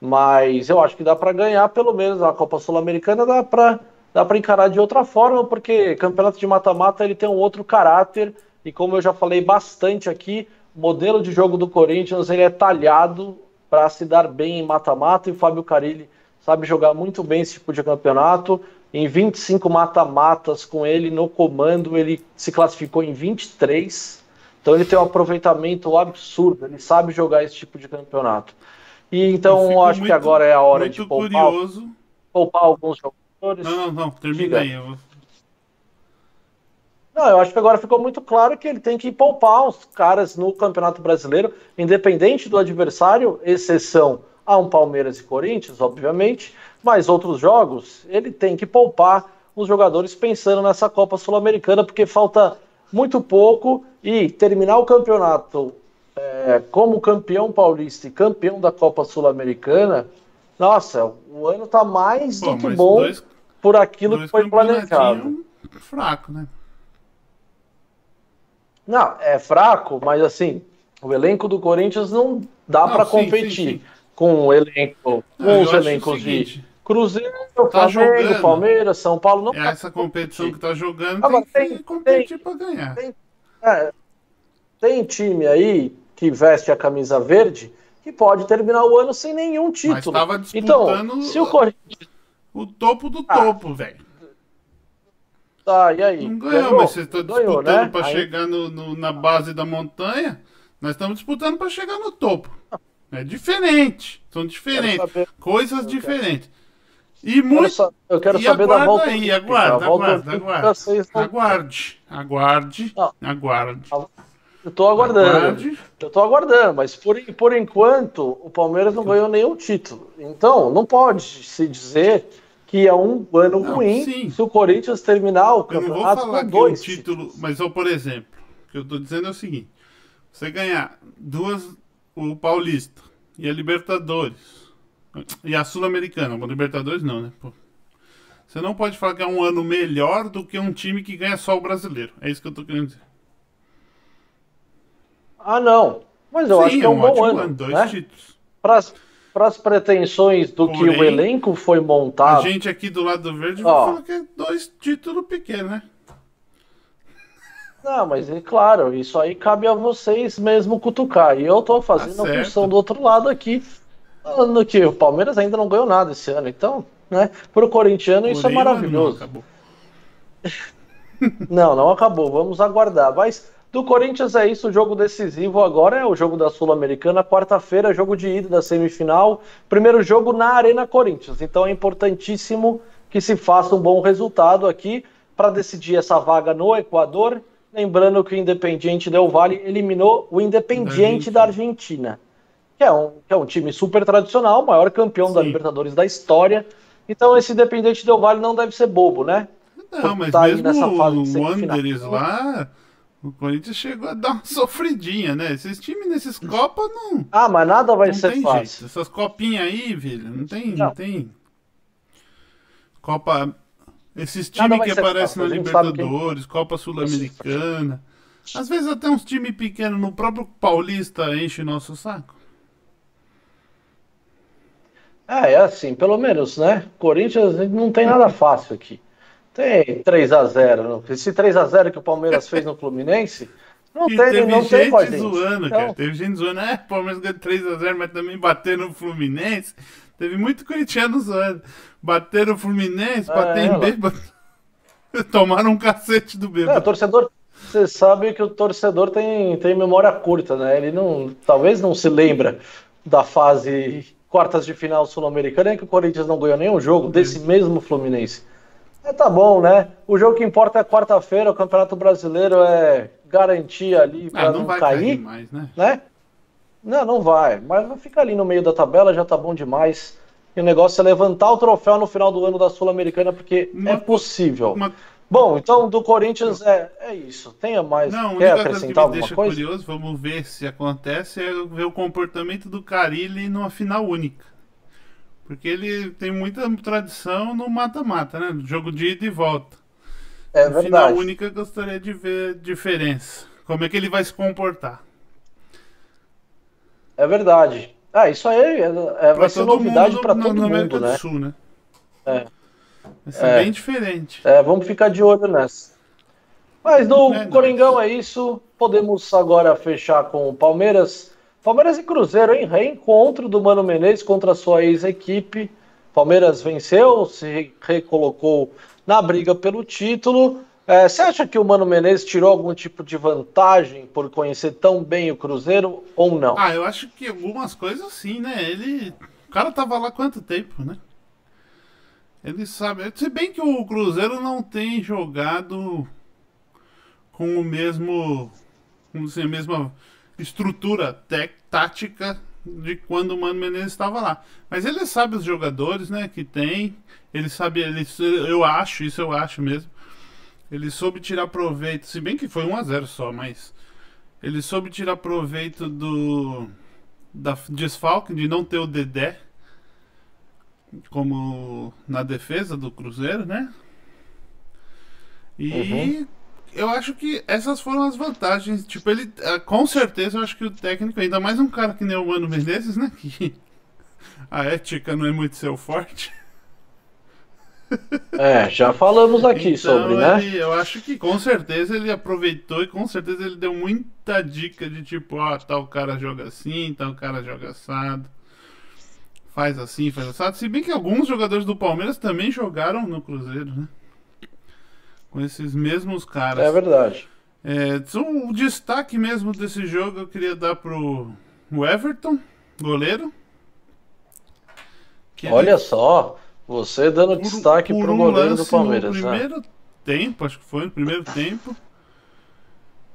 Mas eu acho que dá para ganhar, pelo menos a Copa Sul-Americana dá para dá para encarar de outra forma, porque campeonato de mata-mata ele tem um outro caráter e como eu já falei bastante aqui, o modelo de jogo do Corinthians ele é talhado para se dar bem em mata-mata e o Fábio Carilli sabe jogar muito bem esse tipo de campeonato. Em 25 mata-matas com ele no comando, ele se classificou em 23. Então ele tem um aproveitamento absurdo, ele sabe jogar esse tipo de campeonato. E então acho muito, que agora é a hora de poupar, poupar, alguns jogadores. Não, não, não, termina aí. Eu não, eu acho que agora ficou muito claro que ele tem que poupar os caras no Campeonato Brasileiro, independente do adversário, exceção a um Palmeiras e Corinthians, obviamente, mas outros jogos, ele tem que poupar os jogadores pensando nessa Copa Sul-Americana, porque falta muito pouco e terminar o campeonato é, como campeão paulista e campeão da Copa Sul-Americana, nossa, o ano tá mais Pô, do que bom dois, por aquilo que foi planejado. Fraco, né? Não, é fraco, mas assim, o elenco do Corinthians não dá para competir sim, sim. com o elenco, com os elencos de Cruzeiro, Tá Flamengo, jogando. Palmeiras, São Paulo não É essa competição que tá jogando Agora, tem que tem- competir pra ganhar. É, tem time aí que veste a camisa verde que pode terminar o ano sem nenhum Mas título. tava então, se o Corinthians. o topo do Ah. topo, velho. Tá, e aí? Não ganhou, mas vocês estão Ganhou, disputando né? pra Aí- chegar no, no- na base da montanha. Nós estamos disputando pra chegar no topo. É diferente. São diferentes. Coisas diferentes. E muito. eu quero e saber da volta. aí, aguarda, aguarda, aguarda. Aguarde, aguarde, Não. aguarde. Eu tô aguardando. Aguarde. Eu tô aguardando, mas por, por enquanto o Palmeiras não ganhou nenhum título. Então, não pode se dizer que é um ano Não, ruim sim. se o Corinthians terminar o Eu não vou campeonato falar com que o dois título. Mas, ó, por exemplo, o que eu tô dizendo é o seguinte: você ganhar duas. O Paulista e a Libertadores. E a Sul-Americana. O Libertadores não, né? Pô. Você não pode falar que é um ano melhor do que um time que ganha só o brasileiro. É isso que eu tô querendo dizer. Ah, não. Mas eu Sim, acho que é um, bom ótimo ano. Dois né? títulos. Para as pretensões do que o Porém, elenco foi A montado. gente aqui do lado do verde Ó. vai falar que é dois títulos pequenos, né? Não, mas é claro, isso aí cabe a vocês mesmo cutucar. E eu tô fazendo Tá a função do outro lado aqui, falando que o Palmeiras ainda não ganhou nada esse ano. Então, né, pro corintiano isso é Porém, não maravilhoso. acabou. (laughs) Não, não acabou. Vamos aguardar. Mas do Corinthians é isso. O jogo decisivo agora é o jogo da Sul-Americana. Quarta-feira, jogo de ida da semifinal. Primeiro jogo na Arena Corinthians. Então é importantíssimo que se faça um bom resultado aqui para decidir essa vaga no Equador. Lembrando que o Independiente Del Valle eliminou o Independiente da Argentina, que é um, que é um time super tradicional, o maior campeão da Sim. Libertadores da história. Então esse Independiente Del Valle não deve ser bobo, né? Não, mas tá mesmo nessa fase o. Wanderers lá, o Corinthians chegou a dar uma sofridinha, né? Esses times nesses Copas não, Ah, mas nada vai ser fácil. jeito. Essas copinhas aí, velho, não tem, não, Não. tem. Copa. Esses times que aparecem na Libertadores, Copa Sul-Americana. Às vezes até uns times pequenos no próprio Paulista enche nosso saco. É, é assim, pelo menos, né? Corinthians não tem nada fácil aqui. Tem 3 a 0 Esse 3 a 0 que o Palmeiras fez no Fluminense, não (laughs) E tem, teve não tem gente zoando, Então, cara. Teve gente zoando, é, o Palmeiras ganhou 3x0, mas também bateram no Fluminense. Teve muito corintiano zoando. Bateram no Fluminense, É, bateram em bêbado. (laughs) Tomaram um cacete do É, o bêbado. torcedor, você sabe que o torcedor tem, tem memória curta, né? Ele não, talvez não se lembra da fase quartas de final sul-americana em que o Corinthians não ganhou nenhum jogo desse mesmo Fluminense. É, tá bom, né? O jogo que importa é quarta-feira, o Campeonato Brasileiro é garantia ali para Ah, não, não vai cair cair, mais, né? né? Não, não vai. Mas vai ficar ali no meio da tabela, já tá bom demais. E o negócio é levantar o troféu no final do ano da Sul-Americana, porque Uma- é possível. Uma, Bom, então do Corinthians é, é isso. Tenha mais. não, quer coisa que acrescentar me alguma deixa coisa? curioso, vamos ver se acontece, é ver o comportamento do Carilli numa final única. Porque ele tem muita tradição no mata-mata, né? No jogo de ida e volta. É No final verdade. única, eu gostaria de ver diferença. Como é que ele vai se comportar? É verdade. Ah, isso aí é, é- vai ser novidade para no- todo mundo, América né? do Sul, né? É. Vai ser É. bem diferente. É, vamos ficar de olho nessa. Mas do Verdade. Coringão é isso. Podemos agora fechar com o Palmeiras. Palmeiras e Cruzeiro, hein? Reencontro do Mano Menezes contra a sua ex-equipe. Palmeiras venceu, se recolocou na briga pelo título. É, você acha que o Mano Menezes tirou algum tipo de vantagem por conhecer tão bem o Cruzeiro ou não? Ah, eu acho que algumas coisas sim, né? Ele. O cara tava lá quanto tempo, né? Ele sabe. Se bem que o Cruzeiro não tem jogado com o mesmo. Vamos dizer, a mesma estrutura tática de quando o Mano Menezes estava lá. Mas ele sabe os jogadores, né, que tem. Ele sabe, ele, eu acho, isso eu acho mesmo. Ele soube tirar proveito, se bem que foi 1 a 0 só, mas ele soube tirar proveito do da desfalque de não ter o Dedé como na defesa do Cruzeiro, né? E Uhum. Eu acho que essas foram as vantagens. Tipo, ele ah, com certeza eu acho que o técnico, ainda mais um cara que nem o Mano Menezes, né? Que (laughs) a ética não é muito seu forte. É, já falamos aqui então, sobre, né? Ele, eu acho que com certeza ele aproveitou e com certeza ele deu muita dica de tipo, ó, ah, tal cara joga assim, tal cara joga assado. Faz assim, faz assado. Se bem que alguns jogadores do Palmeiras também jogaram no Cruzeiro, né? Com esses mesmos caras. É verdade. É, o destaque mesmo desse jogo eu queria dar pro Everton, goleiro. Olha ele... só, você dando por, destaque por pro um goleiro do Palmeiras. No né? primeiro né? tempo, acho que foi no primeiro tempo,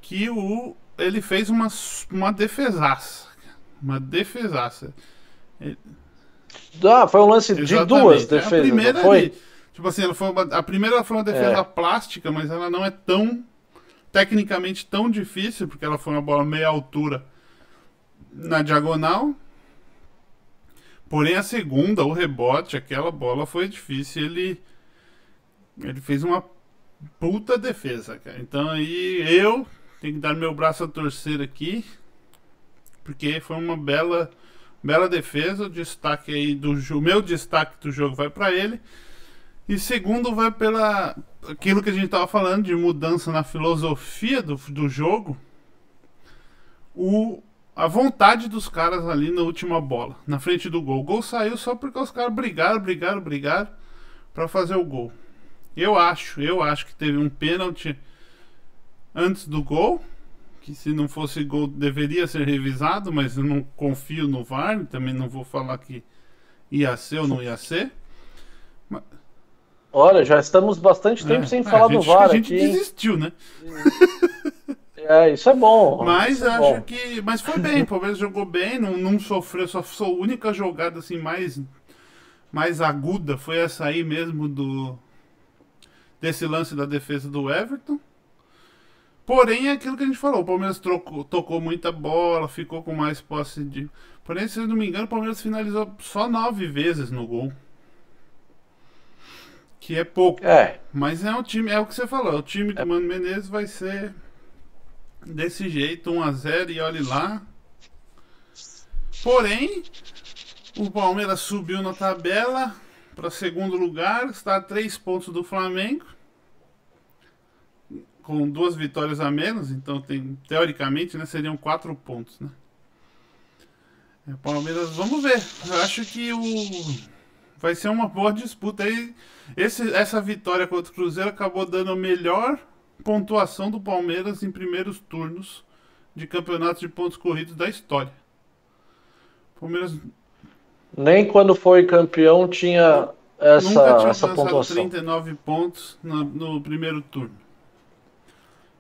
que o, ele fez uma, uma defesaça. Uma defesaça. Ele... Ah, foi um lance Exatamente. de duas defesas. A primeira, foi? Tipo assim, ela foi uma, a primeira foi uma defesa é. plástica, mas ela não é tão tecnicamente tão difícil, porque ela foi uma bola meia altura na diagonal. Porém, a segunda, o rebote, aquela bola foi difícil. Ele, ele fez uma puta defesa, cara. Então aí eu tenho que dar meu braço a torcer aqui, porque foi uma bela, bela defesa. O destaque aí do o meu destaque do jogo vai para ele. E segundo vai pela aquilo que a gente estava falando de mudança na filosofia do, do jogo. O a vontade dos caras ali na última bola, na frente do gol. O gol saiu só porque os caras brigaram, brigaram, brigaram para fazer o gol. Eu acho, eu acho que teve um pênalti antes do gol, que se não fosse gol deveria ser revisado, mas eu não confio no VAR, também não vou falar que ia ser ou não ia ser. Mas... Olha, já estamos bastante tempo é, sem falar gente, do VAR a gente aqui. desistiu, né? É, isso é bom. Mas é acho bom. que. Mas foi bem, o Palmeiras jogou bem, não, não sofreu, só a única jogada assim mais, mais aguda foi essa aí mesmo do. Desse lance da defesa do Everton. Porém, é aquilo que a gente falou, o Palmeiras trocou, tocou muita bola, ficou com mais posse de. Porém, se eu não me engano, o Palmeiras finalizou só nove vezes no gol. Que é pouco. É. Mas é um time, é o que você falou, o time do é. Mano Menezes vai ser desse jeito, 1 a 0 e olhe lá. Porém, o Palmeiras subiu na tabela para segundo lugar, está a 3 pontos do Flamengo. Com duas vitórias a menos, então tem, teoricamente né, seriam 4 pontos. Né? É, Palmeiras, vamos ver. Eu acho que o vai ser uma boa disputa aí. Esse, essa vitória contra o Cruzeiro acabou dando o melhor pontuação do Palmeiras em primeiros turnos de campeonatos de pontos corridos da história. Palmeiras nem quando foi campeão tinha essa, Nunca tinha essa pontuação. 39 pontos no, no, primeiro turno.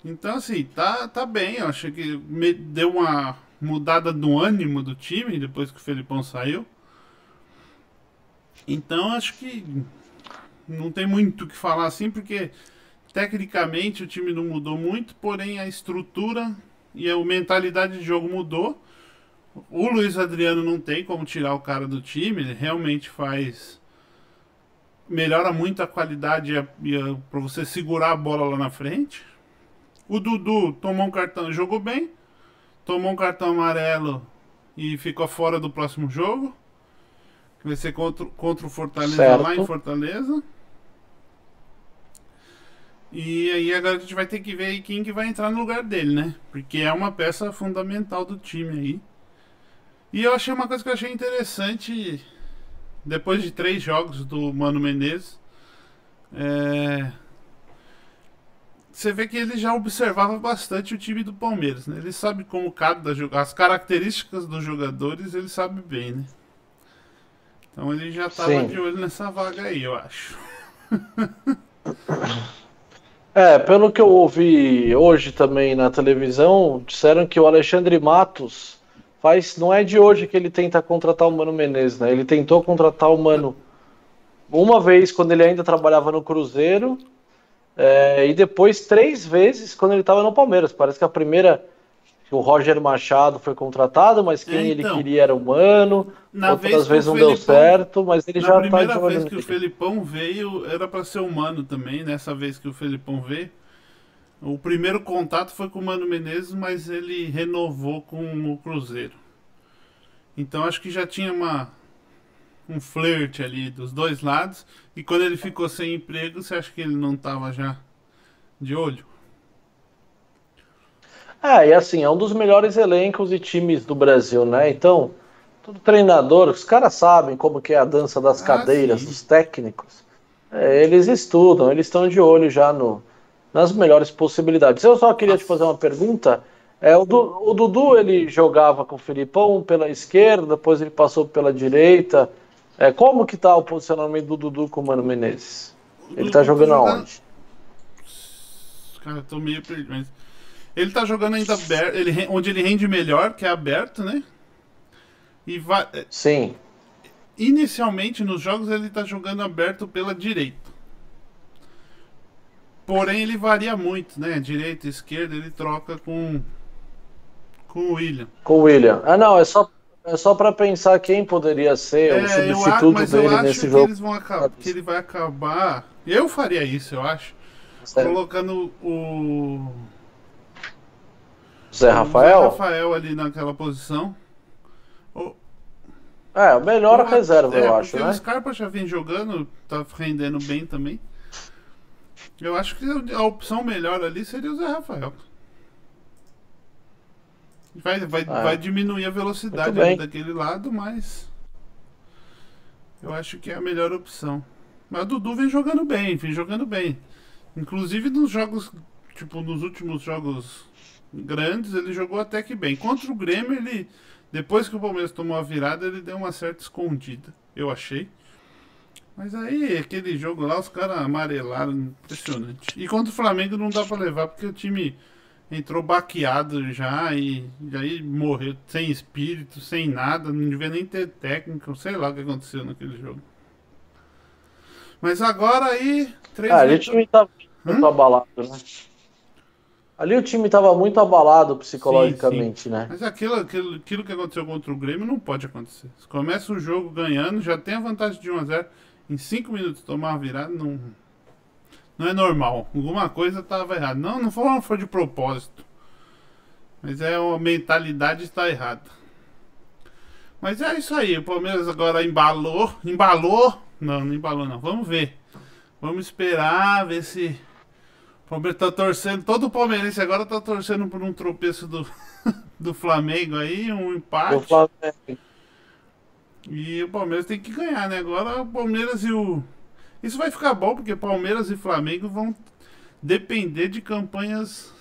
Então, assim, tá, tá bem. Eu acho que me, deu uma mudada no ânimo do time depois que o Felipão saiu. Então, acho que não tem muito o que falar assim, porque Tecnicamente o time não mudou muito, porém a estrutura e a mentalidade de jogo mudou. O Luiz Adriano não tem como tirar o cara do time, ele realmente faz. Melhora muito a qualidade para você segurar a bola lá na frente. O Dudu tomou um cartão, jogou bem, tomou um cartão amarelo e ficou fora do próximo jogo. Que vai ser contra, contra o Fortaleza certo. lá em Fortaleza. E aí agora a gente vai ter que ver aí quem que vai entrar no lugar dele, né? Porque é uma peça fundamental do time aí. E eu achei uma coisa que eu achei interessante depois de três jogos do Mano Menezes. É... Você vê que ele já observava bastante o time do Palmeiras, né? Ele sabe como cada as características dos jogadores, ele sabe bem, né? Então ele já estava de olho nessa vaga aí, eu acho. (laughs) É, pelo que eu ouvi hoje também na televisão, disseram que o Alexandre Matos faz. Não é de hoje que ele tenta contratar o Mano Menezes, né? Ele tentou contratar o Mano uma vez quando ele ainda trabalhava no Cruzeiro, é, e depois três vezes quando ele estava no Palmeiras. Parece que a primeira que o Roger Machado foi contratado, mas quem então, ele queria era o Mano. Na Outras vezes não Felipão, deu certo, mas ele já está Na primeira vez que o Felipão veio, era para ser o Mano também, nessa vez que o Felipão veio. O primeiro contato foi com o Mano Menezes, mas ele renovou com o Cruzeiro. Então acho que já tinha uma um flerte ali dos dois lados. E quando ele ficou sem emprego, você acha que ele não tava já de olho? É, e assim, é um dos melhores elencos e times do Brasil, né? Então, todo treinador, os caras sabem como que é a dança das ah, cadeiras, sim. os técnicos. É, eles estudam, eles estão de olho já no, nas melhores possibilidades. Eu só queria te fazer uma pergunta. É, o, du, o, Dudu ele jogava com o Filipão pela esquerda, depois ele passou pela direita. É, como que tá o posicionamento do Dudu com o Mano Menezes? Ele tá jogando aonde? Cara, eu tô meio perdido, mas ele tá jogando ainda aberto, ele, onde ele rende melhor, que é aberto, né? E vai. É, Sim. Inicialmente nos jogos ele tá jogando aberto pela direita. Porém ele varia muito, né? Direita e esquerda ele troca com com o William. Com o William. Ah, não, é só é só para pensar quem poderia ser é, o substituto eu, dele nesse que jogo. Eles vão acabar, que ele vai acabar. Eu faria isso, eu acho. Sério? Colocando o Zé Rafael? Zé Rafael ali naquela posição. O... É, o melhor o... reserva, é, eu acho, né? O Scarpa já vem jogando, tá rendendo bem também. Eu acho que a opção melhor ali seria o Zé Rafael. Vai, vai, é. vai diminuir a velocidade daquele lado, mas. Eu acho que é a melhor opção. Mas o Dudu vem jogando bem, vem jogando bem. Inclusive nos jogos, tipo, nos últimos jogos grandes, ele jogou até que bem. Contra o Grêmio, ele. Depois que o Palmeiras tomou a virada, ele deu uma certa escondida, eu achei. Mas aí, aquele jogo lá, os caras amarelaram, impressionante. E contra o Flamengo não dá pra levar, porque o time entrou baqueado já e, e aí morreu sem espírito, sem nada, não devia nem ter técnica, sei lá o que aconteceu naquele jogo. Mas agora aí. Três ah, o time tá muito abalado, né? Ali o time estava muito abalado psicologicamente, sim, sim. né? Mas aquilo, aquilo, aquilo que aconteceu contra o Grêmio não pode acontecer. Você começa o jogo ganhando, já tem a vantagem de 1x0, em 5 minutos tomar uma virada, não, não é normal. Alguma coisa estava errada. Não, não foi, não foi de propósito. Mas é a mentalidade está errada. Mas é isso aí. O Palmeiras agora embalou. Embalou? Não, não embalou não. Vamos ver. Vamos esperar, ver se Palmeiras tá torcendo, todo o palmeirense agora tá torcendo por um tropeço do, (laughs) do Flamengo aí, um empate. E o Palmeiras tem que ganhar, né? Agora o Palmeiras e o. Isso vai ficar bom, porque Palmeiras e Flamengo vão depender de campanhas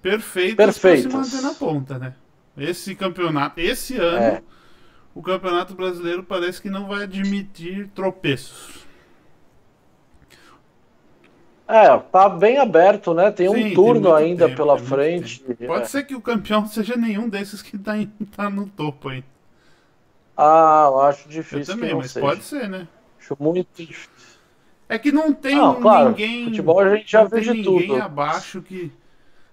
perfeitas, perfeitas. para se manter na ponta, né? Esse campeonato, esse ano, é. o Campeonato Brasileiro parece que não vai admitir tropeços. É, tá bem aberto, né? Tem Sim, um turno tem ainda tempo, pela frente. Pode é. ser que o campeão (laughs) seja nenhum desses que tá, em, tá no topo aí. Ah, eu acho difícil. Eu também, mas seja. pode ser, né? Acho muito difícil. É que não tem não, claro, ninguém. Futebol a gente já vê de ninguém tudo. abaixo que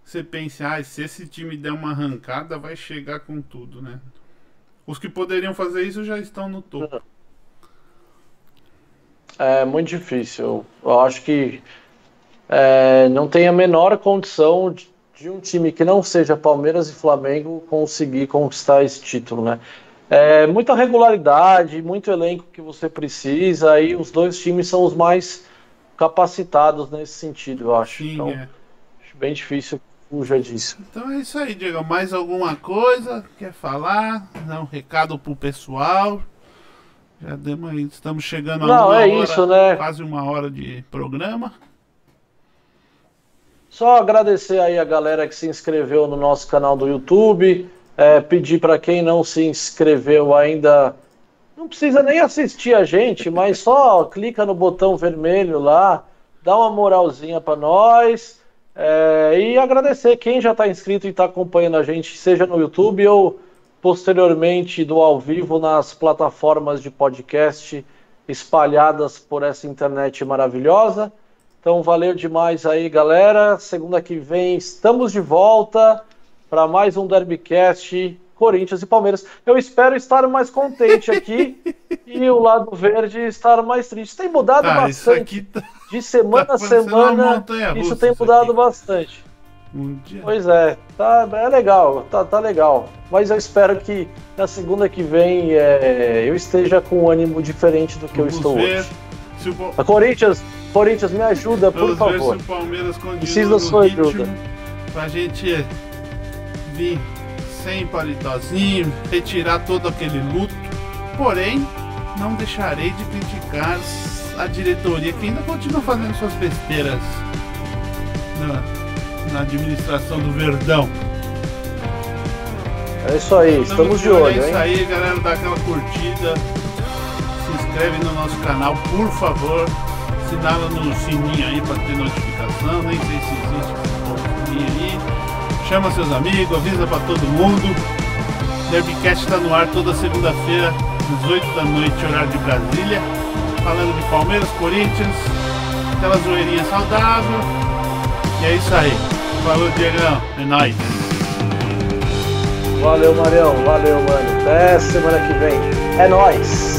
você pense, ah, se esse time der uma arrancada, vai chegar com tudo, né? Os que poderiam fazer isso já estão no topo. É muito difícil. Eu acho que é, não tem a menor condição de, de, um time que não seja Palmeiras e Flamengo conseguir conquistar esse título, né? É, muita regularidade, muito elenco que você precisa, e os dois times são os mais capacitados nesse sentido, eu acho. Sim, então, é. acho bem difícil fuja disso. Então é isso aí, Diego. Mais alguma coisa? Quer falar? Dar um recado pro pessoal? Já demos aí, estamos chegando a Não, uma é hora, isso, né? quase uma hora de programa. Só agradecer aí a galera que se inscreveu no nosso canal do YouTube. É, pedir para quem não se inscreveu ainda, não precisa nem assistir a gente, mas só clica no botão vermelho lá, dá uma moralzinha para nós. É, e agradecer quem já está inscrito e está acompanhando a gente, seja no YouTube ou posteriormente do ao vivo nas plataformas de podcast espalhadas por essa internet maravilhosa. Então valeu demais aí, galera. Segunda que vem estamos de volta para mais um Derbycast Corinthians e Palmeiras. Eu espero estar mais contente aqui (laughs) e o lado verde estar mais triste. Tem mudado ah, bastante. Tá, de semana tá a semana, isso tem mudado aqui. bastante. Um. Pois é, tá, é legal, tá, tá legal. Mas eu espero que na segunda que vem é, eu esteja com um ânimo diferente do que Vamos eu estou ver hoje. A Corinthians, Corinthians, me ajuda, por Vamos ver favor. se o Palmeiras Preciso da sua ajuda. pra gente vir sem palitozinho, retirar todo aquele luto. Porém, não deixarei de criticar a diretoria que ainda continua fazendo suas besteiras na, na administração do Verdão. É isso aí, estamos de olho, É isso hein? aí, galera. Dá aquela curtida. Inscreve no nosso canal, por favor. Sinala no sininho aí para ter notificação. Nem sei se existe sininho aí. Chama seus amigos, avisa para todo mundo. Derbycast está no ar toda segunda-feira, às 8 da noite, horário de Brasília. Falando de Palmeiras, Corinthians, aquela zoeirinha saudável. E é isso aí. Falou, Diegão. É nóis. Valeu, Marião, valeu, mano. Até semana que vem. É nóis!